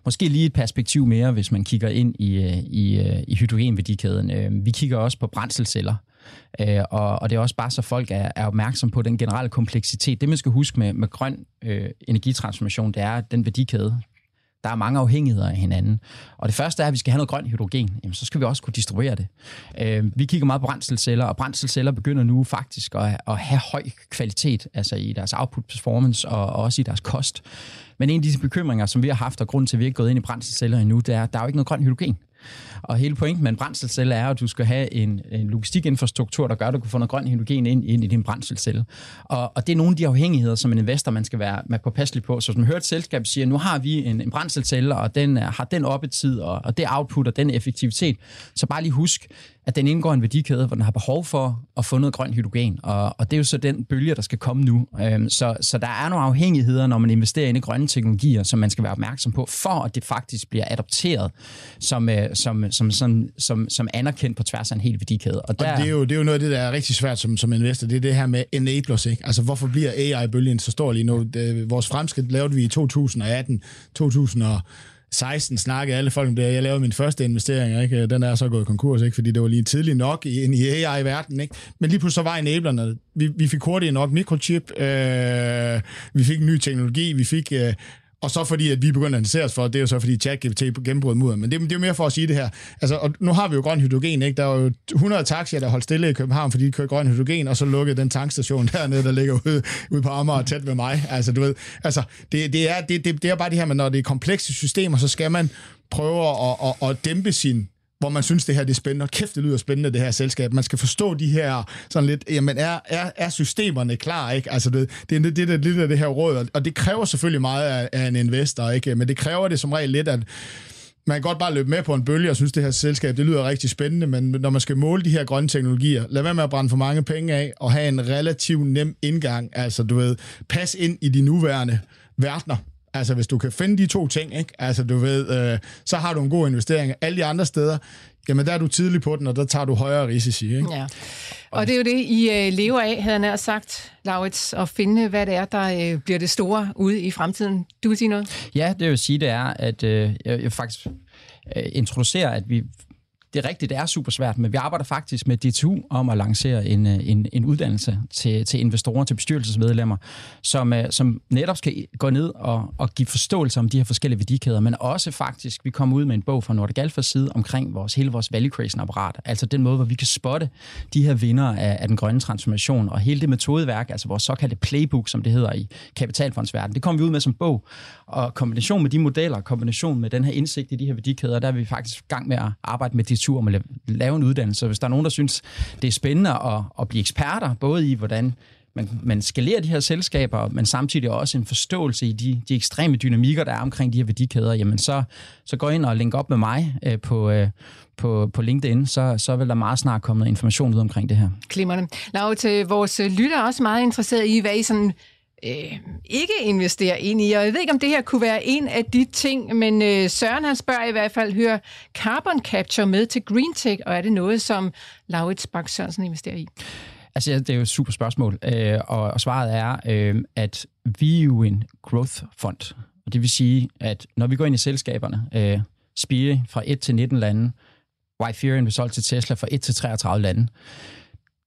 Måske lige et perspektiv mere, hvis man kigger ind i, øh, i, øh, i hydrogenværdikæden. Øh, vi kigger også på brændselsceller. Øh, og, og det er også bare så folk er, er opmærksom på den generelle kompleksitet. Det man skal huske med, med grøn øh, energitransformation, det er den værdikæde. Der er mange afhængigheder af hinanden. Og det første er, at vi skal have noget grønt hydrogen. Jamen, så skal vi også kunne distribuere det. Øh, vi kigger meget på brændselsceller, og brændselsceller begynder nu faktisk at, at have høj kvalitet, altså i deres output performance og, og også i deres kost. Men en af disse bekymringer, som vi har haft, og grund til, at vi ikke er gået ind i brændselsceller endnu, det er, at der er jo ikke noget grønt hydrogen. Og hele pointen med en brændselscelle er, at du skal have en, en logistikinfrastruktur, der gør, at du kan få noget grøn hydrogen ind, ind i din brændselscelle. Og, og det er nogle af de afhængigheder, som en investor man skal være man påpasselig på. Så hvis man hører et selskab sige, at nu har vi en, en brændselscelle, og den er, har den oppetid, og, og det output og den effektivitet, så bare lige husk, at den indgår i en værdikæde, hvor den har behov for at få noget grøn hydrogen. Og, og det er jo så den bølge, der skal komme nu. Øhm, så, så der er nogle afhængigheder, når man investerer i grønne teknologier, som man skal være opmærksom på, for at det faktisk bliver adopteret som, øh, som, som, som, som, som anerkendt på tværs af en hel værdikæde. Og, der, Og det er, jo, det er jo noget af det, der er rigtig svært som, som investor. Det er det her med enablers. Ikke? Altså, hvorfor bliver AI-bølgen så stor lige nu? Det, vores fremskridt lavede vi i 2018, 2016 snakkede alle folk om det. Jeg lavede min første investering, ikke? den er så gået konkurs, ikke? fordi det var lige tidligt nok i, ind i AI-verdenen. Ikke? Men lige pludselig så var enablerne. Vi, vi fik hurtigt nok mikrochip, øh, vi fik ny teknologi, vi fik... Øh, og så fordi, at vi begynder at interessere os for, det er jo så fordi ChatGPT gennembrød mod. Men det, det er jo mere for at sige det her. Altså, og nu har vi jo grøn hydrogen, ikke? Der er jo 100 taxier, der holdt stille i København, fordi de kører grøn hydrogen, og så lukkede den tankstation dernede, der ligger ude, ude på Amager tæt ved mig. Altså, du ved, altså, det, det, er, det, det, det er bare det her med, når det er komplekse systemer, så skal man prøve at, at, at dæmpe sin hvor man synes, det her det er spændende. Og kæft, det lyder spændende, det her selskab. Man skal forstå de her sådan lidt, jamen er, er, er systemerne klar, ikke? Altså det, det er det, det, det, lidt af det her råd, og det kræver selvfølgelig meget af, af en investor, ikke? Men det kræver det som regel lidt, at man kan godt bare løbe med på en bølge og synes, det her selskab, det lyder rigtig spændende, men når man skal måle de her grønne teknologier, lad være med at brænde for mange penge af, og have en relativt nem indgang. Altså, du ved, pas ind i de nuværende verdener. Altså, hvis du kan finde de to ting, ikke? Altså, du ved, øh, så har du en god investering. Alle de andre steder, jamen der er du tidlig på den, og der tager du højere risici, ikke? Ja. Og det er jo det, I øh, lever af, havde jeg nær sagt, Laurits, at finde, hvad det er, der øh, bliver det store ude i fremtiden. Du vil sige noget? Ja, det jeg vil sige, det er, at øh, jeg, jeg faktisk øh, introducerer, at vi det er rigtigt, det er super svært, men vi arbejder faktisk med DTU om at lancere en, øh, en, en uddannelse til, til investorer, til bestyrelsesmedlemmer, som, øh, som netop skal gå ned og, og give forståelse om de her forskellige værdikæder, men også faktisk, vi kommer ud med en bog fra Nordic Alphas side omkring vores, hele vores value creation apparat, altså den måde, hvor vi kan spotte de her vinder af, af den grønne transformation, og hele det metodeværk, altså vores såkaldte playbook, som det hedder i kapitalfondsverdenen, det kommer vi ud med som bog, og kombination med de modeller, kombination med den her indsigt i de her værdikæder, der er vi faktisk i gang med at arbejde med arkitektur, om at lave en uddannelse. Hvis der er nogen, der synes, det er spændende at, at blive eksperter, både i hvordan man, man skalerer de her selskaber, men samtidig også en forståelse i de, de ekstreme dynamikker, der er omkring de her værdikæder, jamen så, så gå ind og link op med mig øh, på, øh, på, på LinkedIn, så, så vil der meget snart komme noget information ud omkring det her. Klimmerne. Lav, til vores lytter også meget interesseret i, hvad I sådan øh, ikke investere ind i. Og jeg ved ikke, om det her kunne være en af de ting, men øh, Søren han spørger i hvert fald, hører carbon capture med til Green Tech, og er det noget, som Laurits Bak Sørensen investerer i? Altså, det er jo et super spørgsmål, øh, og, og svaret er, øh, at vi er jo en growth-fond. Og det vil sige, at når vi går ind i selskaberne, øh, Spire fra 1 til 19 lande, Wyferian vi solgt til Tesla fra 1 til 33 lande,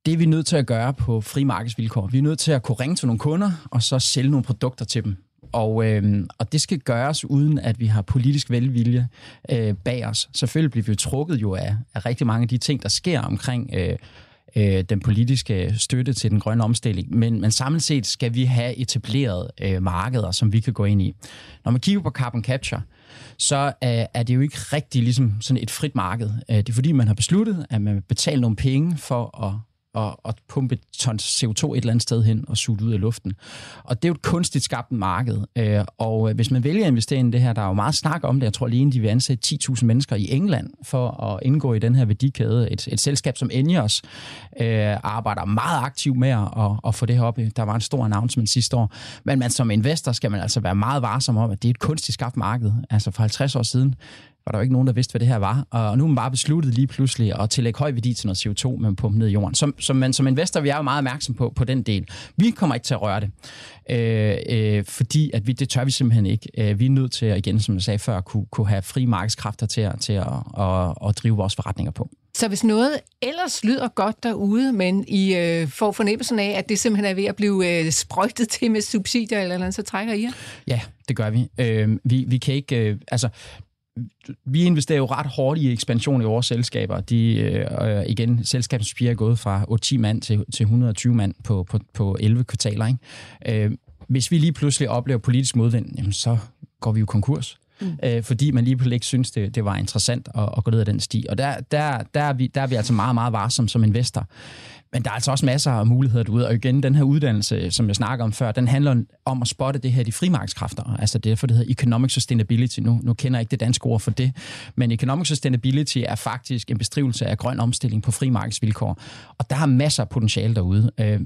det er vi nødt til at gøre på fri markedsvilkår. Vi er nødt til at kunne ringe til nogle kunder, og så sælge nogle produkter til dem. Og, øh, og det skal gøres uden, at vi har politisk velvilje øh, bag os. Selvfølgelig bliver vi jo trukket jo af, af rigtig mange af de ting, der sker omkring øh, øh, den politiske støtte til den grønne omstilling. Men, men samlet set skal vi have etableret øh, markeder, som vi kan gå ind i. Når man kigger på carbon capture, så øh, er det jo ikke rigtig ligesom sådan et frit marked. Øh, det er fordi, man har besluttet, at man vil betale nogle penge for at at, at pumpe et ton CO2 et eller andet sted hen og suge det ud af luften. Og det er jo et kunstigt skabt marked. Øh, og øh, hvis man vælger at investere i det her, der er jo meget snak om det. Jeg tror lige, de vil ansætte 10.000 mennesker i England for at indgå i den her værdikæde. Et, et selskab som Enios øh, arbejder meget aktivt med at, at få det her op. Der var en stor announcement sidste år. Men man som investor skal man altså være meget varsom om, at det er et kunstigt skabt marked. Altså for 50 år siden var der jo ikke nogen, der vidste, hvad det her var. Og nu er man bare besluttet lige pludselig at tillægge høj værdi til noget CO2, man pumper ned i jorden. Som, som man som investor, vi er jo meget opmærksom på, på den del. Vi kommer ikke til at røre det, øh, øh, fordi at vi, det tør vi simpelthen ikke. Øh, vi er nødt til, igen, som jeg sagde før, at kunne, kunne have fri markedskræfter til, at, til at, at, at drive vores forretninger på. Så hvis noget ellers lyder godt derude, men I øh, får fornemmelsen af, at det simpelthen er ved at blive øh, sprøjtet til med subsidier eller andet, så trækker I jer? Ja, det gør vi. Øh, vi, vi kan ikke... Øh, altså, vi investerer jo ret hårdt i ekspansion i vores selskaber. De, øh, igen, selskabsspire er gået fra 8-10 mand til, til 120 mand på, på, på 11 kvartaler. Ikke? Øh, hvis vi lige pludselig oplever politisk modvind, jamen, så går vi jo konkurs. Mm. Øh, fordi man lige pludselig ikke synes, det, det var interessant at, at gå ned ad den sti. Og der, der, der, er vi, der er vi altså meget, meget varsomme som investor. Men der er altså også masser af muligheder derude, og igen, den her uddannelse, øh, som jeg snakker om før, den handler om at spotte det her, de frimarkedskræfter. Altså det er for det hedder economic sustainability. Nu, nu kender jeg ikke det danske ord for det, men economic sustainability er faktisk en beskrivelse af grøn omstilling på frimarkedsvilkår. Og der er masser af potentiale derude. Øh,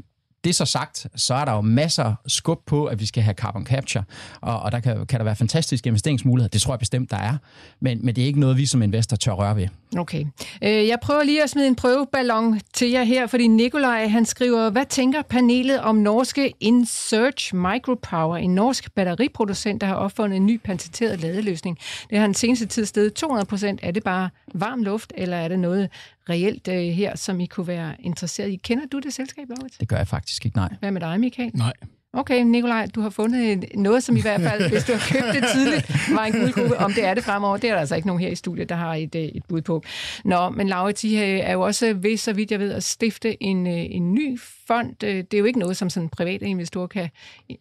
det så sagt, så er der jo masser skub på, at vi skal have carbon capture, og, og der kan, kan der være fantastiske investeringsmuligheder. Det tror jeg bestemt, der er. Men, men det er ikke noget, vi som investor tør røre ved. Okay. Øh, jeg prøver lige at smide en prøveballon til jer her, fordi Nikolaj han skriver, hvad tænker panelet om norske InSearch Micropower, en norsk batteriproducent, der har opfundet en ny patenteret ladeløsning. Det har den seneste tid stedet 200 procent. Er det bare varm luft, eller er det noget reelt øh, her, som I kunne være interesseret i? Kender du det selskab, Laurits? Det gør jeg faktisk ikke, nej. Hvad med dig, Michael? Nej. Okay, Nikolaj, du har fundet noget, som i hvert fald, hvis du har købt det tidligt, var en guldgruppe. Om det er det fremover, det er der altså ikke nogen her i studiet, der har et, øh, et bud på. Nå, men Laurits, I er jo også ved, så vidt jeg ved, at stifte en, øh, en ny fond. Øh, det er jo ikke noget, som sådan private investorer kan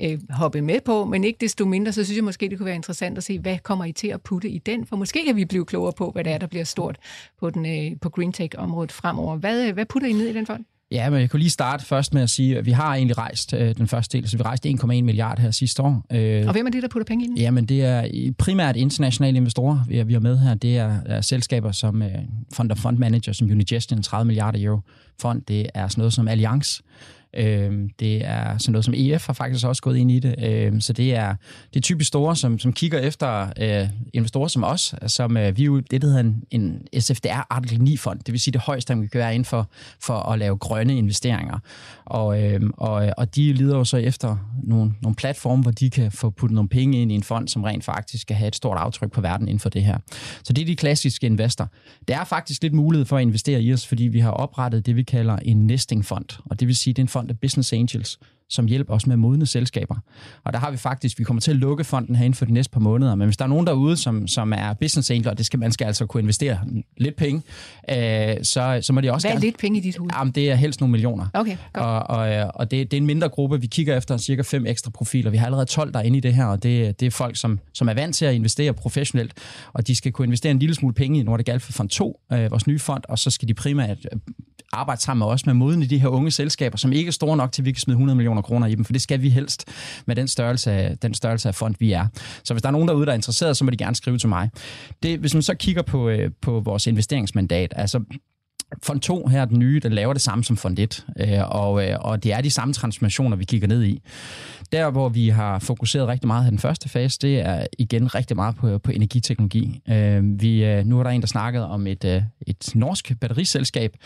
øh, hoppe med på, men ikke desto mindre, så synes jeg måske, det kunne være interessant at se, hvad kommer I til at putte i den? For måske kan vi blive klogere på, hvad det er, der bliver stort på, den, øh, på Green Tech-området fremover. Hvad, hvad putter I ned i den fond? Ja, men jeg kunne lige starte først med at sige, at vi har egentlig rejst øh, den første del, så vi rejste 1,1 milliard her sidste år. Øh, og hvem er det, der putter penge ind? Jamen, det er primært internationale investorer, vi er, vi er med her. Det er, er selskaber som øh, Fund of Fund Manager, som Unigestion, 30 milliarder euro fond. Det er sådan noget som Allianz, Øh, det er sådan noget som EF har faktisk også gået ind i det. Øh, så det er, det er typisk store, som, som kigger efter øh, investorer som os, som øh, vi er jo det, der hedder en, en SFDR Artikel 9-fond. Det vil sige det højeste, man kan gøre inden for, for at lave grønne investeringer. Og, øhm, øh, og, og de lider jo så efter nogle, nogle platforme, hvor de kan få puttet nogle penge ind i en fond, som rent faktisk skal have et stort aftryk på verden inden for det her. Så det er de klassiske investorer. Det er faktisk lidt mulighed for at investere i os, fordi vi har oprettet det, vi kalder en nesting-fond. Og det vil sige, det er en fond af business angels, som hjælper os med modne selskaber. Og der har vi faktisk, vi kommer til at lukke fonden her inden for de næste par måneder, men hvis der er nogen derude, som, som er business angel, og det skal, man skal altså kunne investere lidt penge, øh, så, så må de også Hvad er gerne... lidt penge i dit hoved? Jamen, det er helst nogle millioner. Okay, godt. Og, og, og det, det er en mindre gruppe. Vi kigger efter cirka fem ekstra profiler. Vi har allerede 12 der er inde i det her, og det, det er folk, som, som er vant til at investere professionelt, og de skal kunne investere en lille smule penge i Nordic Alpha Fond 2, øh, vores nye fond, og så skal de primært øh, arbejde sammen med os med moden i de her unge selskaber, som ikke er store nok til, at vi kan smide 100 millioner kroner i dem, for det skal vi helst med den størrelse af, den størrelse af fond, vi er. Så hvis der er nogen derude, der er interesseret, så må de gerne skrive til mig. Det, hvis man så kigger på, øh, på vores investeringsmandat, altså Fond 2 her, den nye, den laver det samme som Fond 1, øh, og, øh, og det er de samme transformationer, vi kigger ned i. der, hvor vi har fokuseret rigtig meget i den første fase, det er igen rigtig meget på, på energiteknologi. Øh, vi, øh, nu er der en, der snakkede om et, øh, et norsk batteriselskab.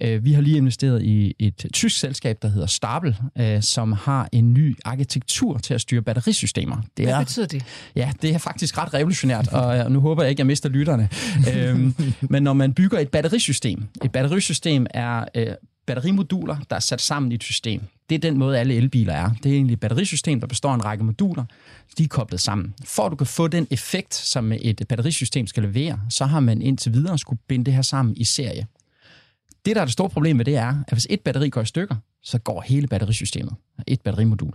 Øh, vi har lige investeret i et tysk selskab, der hedder Stabel, øh, som har en ny arkitektur til at styre batterisystemer. Det er, Hvad betyder det? Ja, det er faktisk ret revolutionært, og nu håber jeg ikke, at jeg mister lytterne. øhm, men når man bygger et batterisystem, et batterisystem er øh, batterimoduler, der er sat sammen i et system. Det er den måde, alle elbiler er. Det er egentlig et batterisystem, der består af en række moduler. De er koblet sammen. For at du kan få den effekt, som et batterisystem skal levere, så har man indtil videre skulle binde det her sammen i serie. Det, der er det store problem med det, er, at hvis et batteri går i stykker, så går hele batterisystemet. Et batterimodul.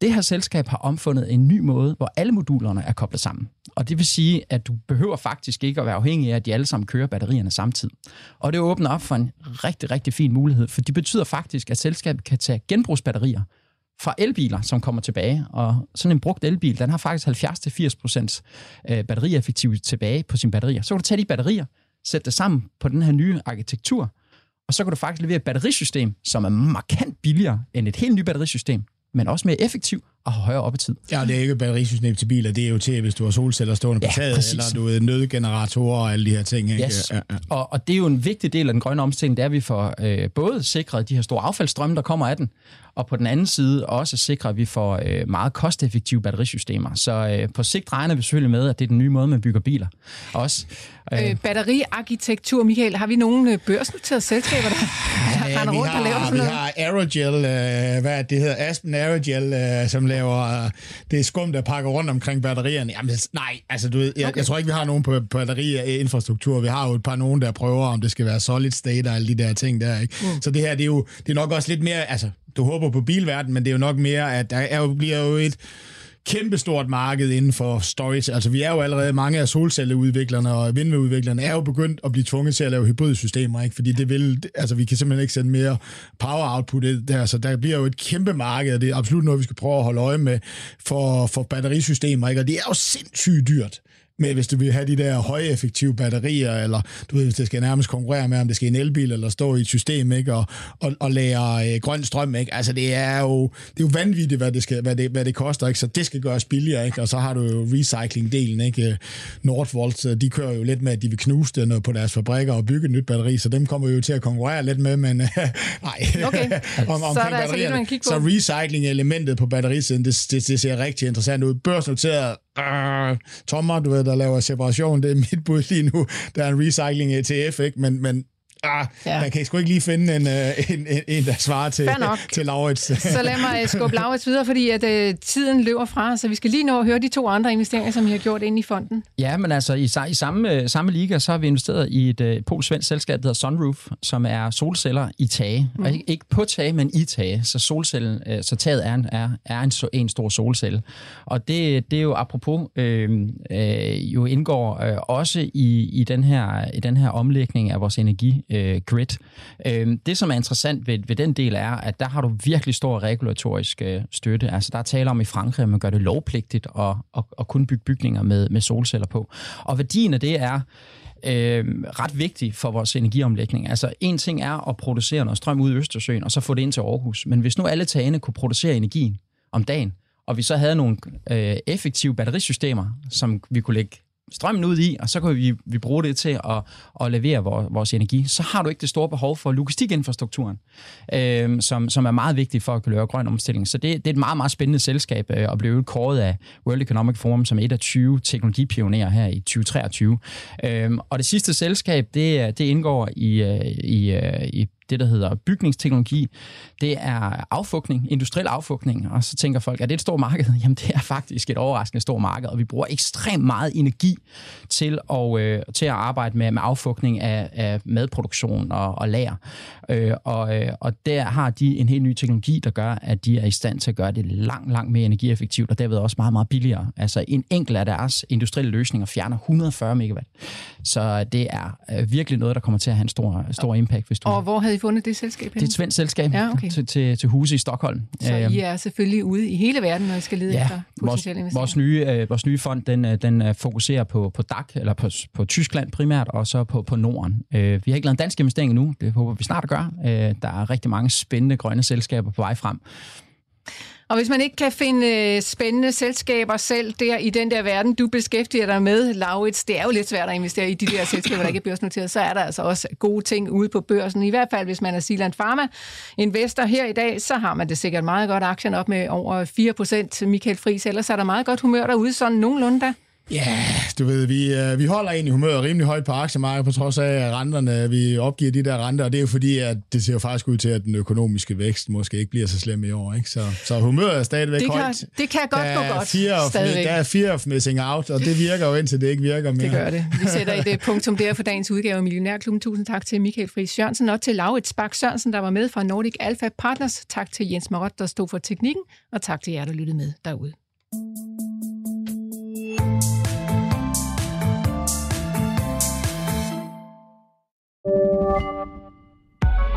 Det her selskab har omfundet en ny måde, hvor alle modulerne er koblet sammen. Og det vil sige, at du behøver faktisk ikke at være afhængig af, at de alle sammen kører batterierne samtidig. Og det åbner op for en rigtig, rigtig fin mulighed, for det betyder faktisk, at selskabet kan tage genbrugsbatterier fra elbiler, som kommer tilbage. Og sådan en brugt elbil, den har faktisk 70-80% øh, batterieffektivitet tilbage på sine batterier. Så kan du tage de batterier, sætte det sammen på den her nye arkitektur, og så kan du faktisk levere et batterisystem, som er markant billigere end et helt nyt batterisystem, men også mere effektiv og højere oppetid. Ja, det er ikke et batterisystem til biler, det er jo til, hvis du har solceller stående på ja, taget, præcis. eller du har nødgeneratorer og alle de her ting. Ikke? Yes. Ja, ja. Og, og det er jo en vigtig del af den grønne omstilling, det er, at vi får øh, både sikret de her store affaldsstrømme, der kommer af den, og på den anden side også sikre, at vi får øh, meget kosteffektive batterisystemer. Så øh, på sigt regner vi selvfølgelig med, at det er den nye måde, man bygger biler. Også, øh, øh, batteriarkitektur, Michael, har vi nogle øh, børsnoterede selskaber, der, ja, der rundt har, og laver sådan noget? Vi har Aerogel, øh, hvad det hedder, Aspen Aerogel, øh, som laver øh, det skum, der pakker rundt omkring batterierne. Jamen nej, altså du ved, jeg, okay. jeg tror ikke, vi har nogen på batteriinfrastruktur. Vi har jo et par nogen, der prøver, om det skal være solid state og alle de der ting der. Ikke? Mm. Så det her, det er jo det er nok også lidt mere, altså du håber på bilverdenen, men det er jo nok mere, at der er jo, bliver jo et kæmpestort marked inden for storage. Altså vi er jo allerede, mange af solcelleudviklerne og vindmølleudviklerne er jo begyndt at blive tvunget til at lave hybridsystemer, ikke? fordi det vil, altså vi kan simpelthen ikke sende mere power output der, så der bliver jo et kæmpe marked, og det er absolut noget, vi skal prøve at holde øje med for, for batterisystemer, ikke? og det er jo sindssygt dyrt med, hvis du vil have de der højeffektive batterier, eller du ved, hvis det skal nærmest konkurrere med, om det skal en elbil, eller stå i et system, ikke, og, og, og lære øh, grøn strøm, ikke? Altså, det er jo, det er jo vanvittigt, hvad det, skal, hvad, det, hvad det koster, ikke? Så det skal gøres billigere, ikke? Og så har du jo recycling-delen, ikke? Nordvolt, de kører jo lidt med, at de vil knuse det på deres fabrikker og bygge et nyt batteri, så dem kommer vi jo til at konkurrere lidt med, men nej. Okay, om, så er der altså lidt, man Så recycling-elementet på batterisiden, det, det, det ser rigtig interessant ud. Børsnoteret øh, tommer, du ved, der laver separation. Det er mit bud lige nu. Der er en recycling ETF, ikke? Men, men Ah, ja. Jeg kan sgu ikke lige finde en, øh, en, en, en der svarer til, til Laurits. så lad mig øh, skubbe Laurits videre, fordi at, uh, tiden løber fra, så vi skal lige nå at høre de to andre investeringer, som I har gjort ind i fonden. Ja, men altså i, i samme, samme liga, så har vi investeret i et uh, polsk-svensk selskab, der hedder Sunroof, som er solceller i tage. Mm. Ikke, ikke på tage, men i tage. Så, solcellen, uh, så taget er, en, er, er en, en stor solcelle. Og det, det er jo apropos, øh, øh, jo indgår øh, også i, i, den her, i den her omlægning af vores energi øh, grid. Øh, det, som er interessant ved, ved den del, er, at der har du virkelig stor regulatorisk øh, støtte. Altså, der er tale om i Frankrig, at man gør det lovpligtigt at, at, at kun bygge bygninger med, med solceller på. Og værdien af det er, øh, ret vigtig for vores energiomlægning. Altså en ting er at producere noget strøm ud i Østersøen, og så få det ind til Aarhus. Men hvis nu alle tagene kunne producere energien om dagen, og vi så havde nogle øh, effektive batterisystemer, som vi kunne lægge strømmen ud i, og så kan vi, vi bruge det til at, at levere vores, vores energi. Så har du ikke det store behov for logistikinfrastrukturen, øh, som, som er meget vigtig for at kunne lave grøn omstilling. Så det, det er et meget, meget spændende selskab øh, at blive kåret af World Economic Forum som et af 20 teknologipionerer her i 2023. Øh, og det sidste selskab, det, øh, det indgår i, øh, i, øh, i det, der hedder bygningsteknologi. Det er affugtning, industriel affugtning. Og så tænker folk, er det et stort marked? Jamen, det er faktisk et overraskende stort marked, og vi bruger ekstremt meget energi til at, øh, til at arbejde med, med affugtning af, af madproduktion og, og lager. Øh, og, øh, og der har de en helt ny teknologi, der gør, at de er i stand til at gøre det langt, langt mere energieffektivt, og derved også meget, meget billigere. Altså en enkelt af deres industrielle løsninger fjerner 140 megawatt. Så det er øh, virkelig noget, der kommer til at have en stor, stor impact. Hvis du og hvor havde i fundet det selskab? Det er et svensk selskab ja, okay. til, til, til huse i Stockholm. Så I øhm, er selvfølgelig ude i hele verden, når I skal lede ja, efter potentielle investeringer? Vores nye, øh, vores nye fond, den, øh, den øh, fokuserer på, på DAC, eller på, på Tyskland primært, og så på, på Norden. Øh, vi har ikke lavet en dansk investering endnu, det håber vi snart at gøre. Øh, der er rigtig mange spændende grønne selskaber på vej frem. Og hvis man ikke kan finde øh, spændende selskaber selv der i den der verden, du beskæftiger dig med, Laurits, det er jo lidt svært at investere i de der selskaber, der ikke er børsnoteret, så er der altså også gode ting ude på børsen. I hvert fald, hvis man er Siland Pharma investor her i dag, så har man det sikkert meget godt. Aktien op med over 4 procent. Michael Friis, ellers er der meget godt humør derude, sådan nogenlunde der. Ja, du ved, vi, øh, vi holder egentlig humøret rimelig højt på aktiemarkedet, på trods af at renterne, vi opgiver de der renter, og det er jo fordi, at det ser jo faktisk ud til, at den økonomiske vækst måske ikke bliver så slem i år. Ikke? Så, så humøret er stadigvæk det kan, højt. Det kan godt gå godt, fear of, stadigvæk. Der er fear of missing out, og det virker jo indtil det ikke virker mere. Det gør det. Vi sætter et øh, punktum der for dagens udgave af Millionærklubben. Tusind tak til Michael Friis Jørgensen og til Laurits Bak Sørensen, der var med fra Nordic Alpha Partners. Tak til Jens Marot, der stod for teknikken, og tak til jer, der lyttede med derude.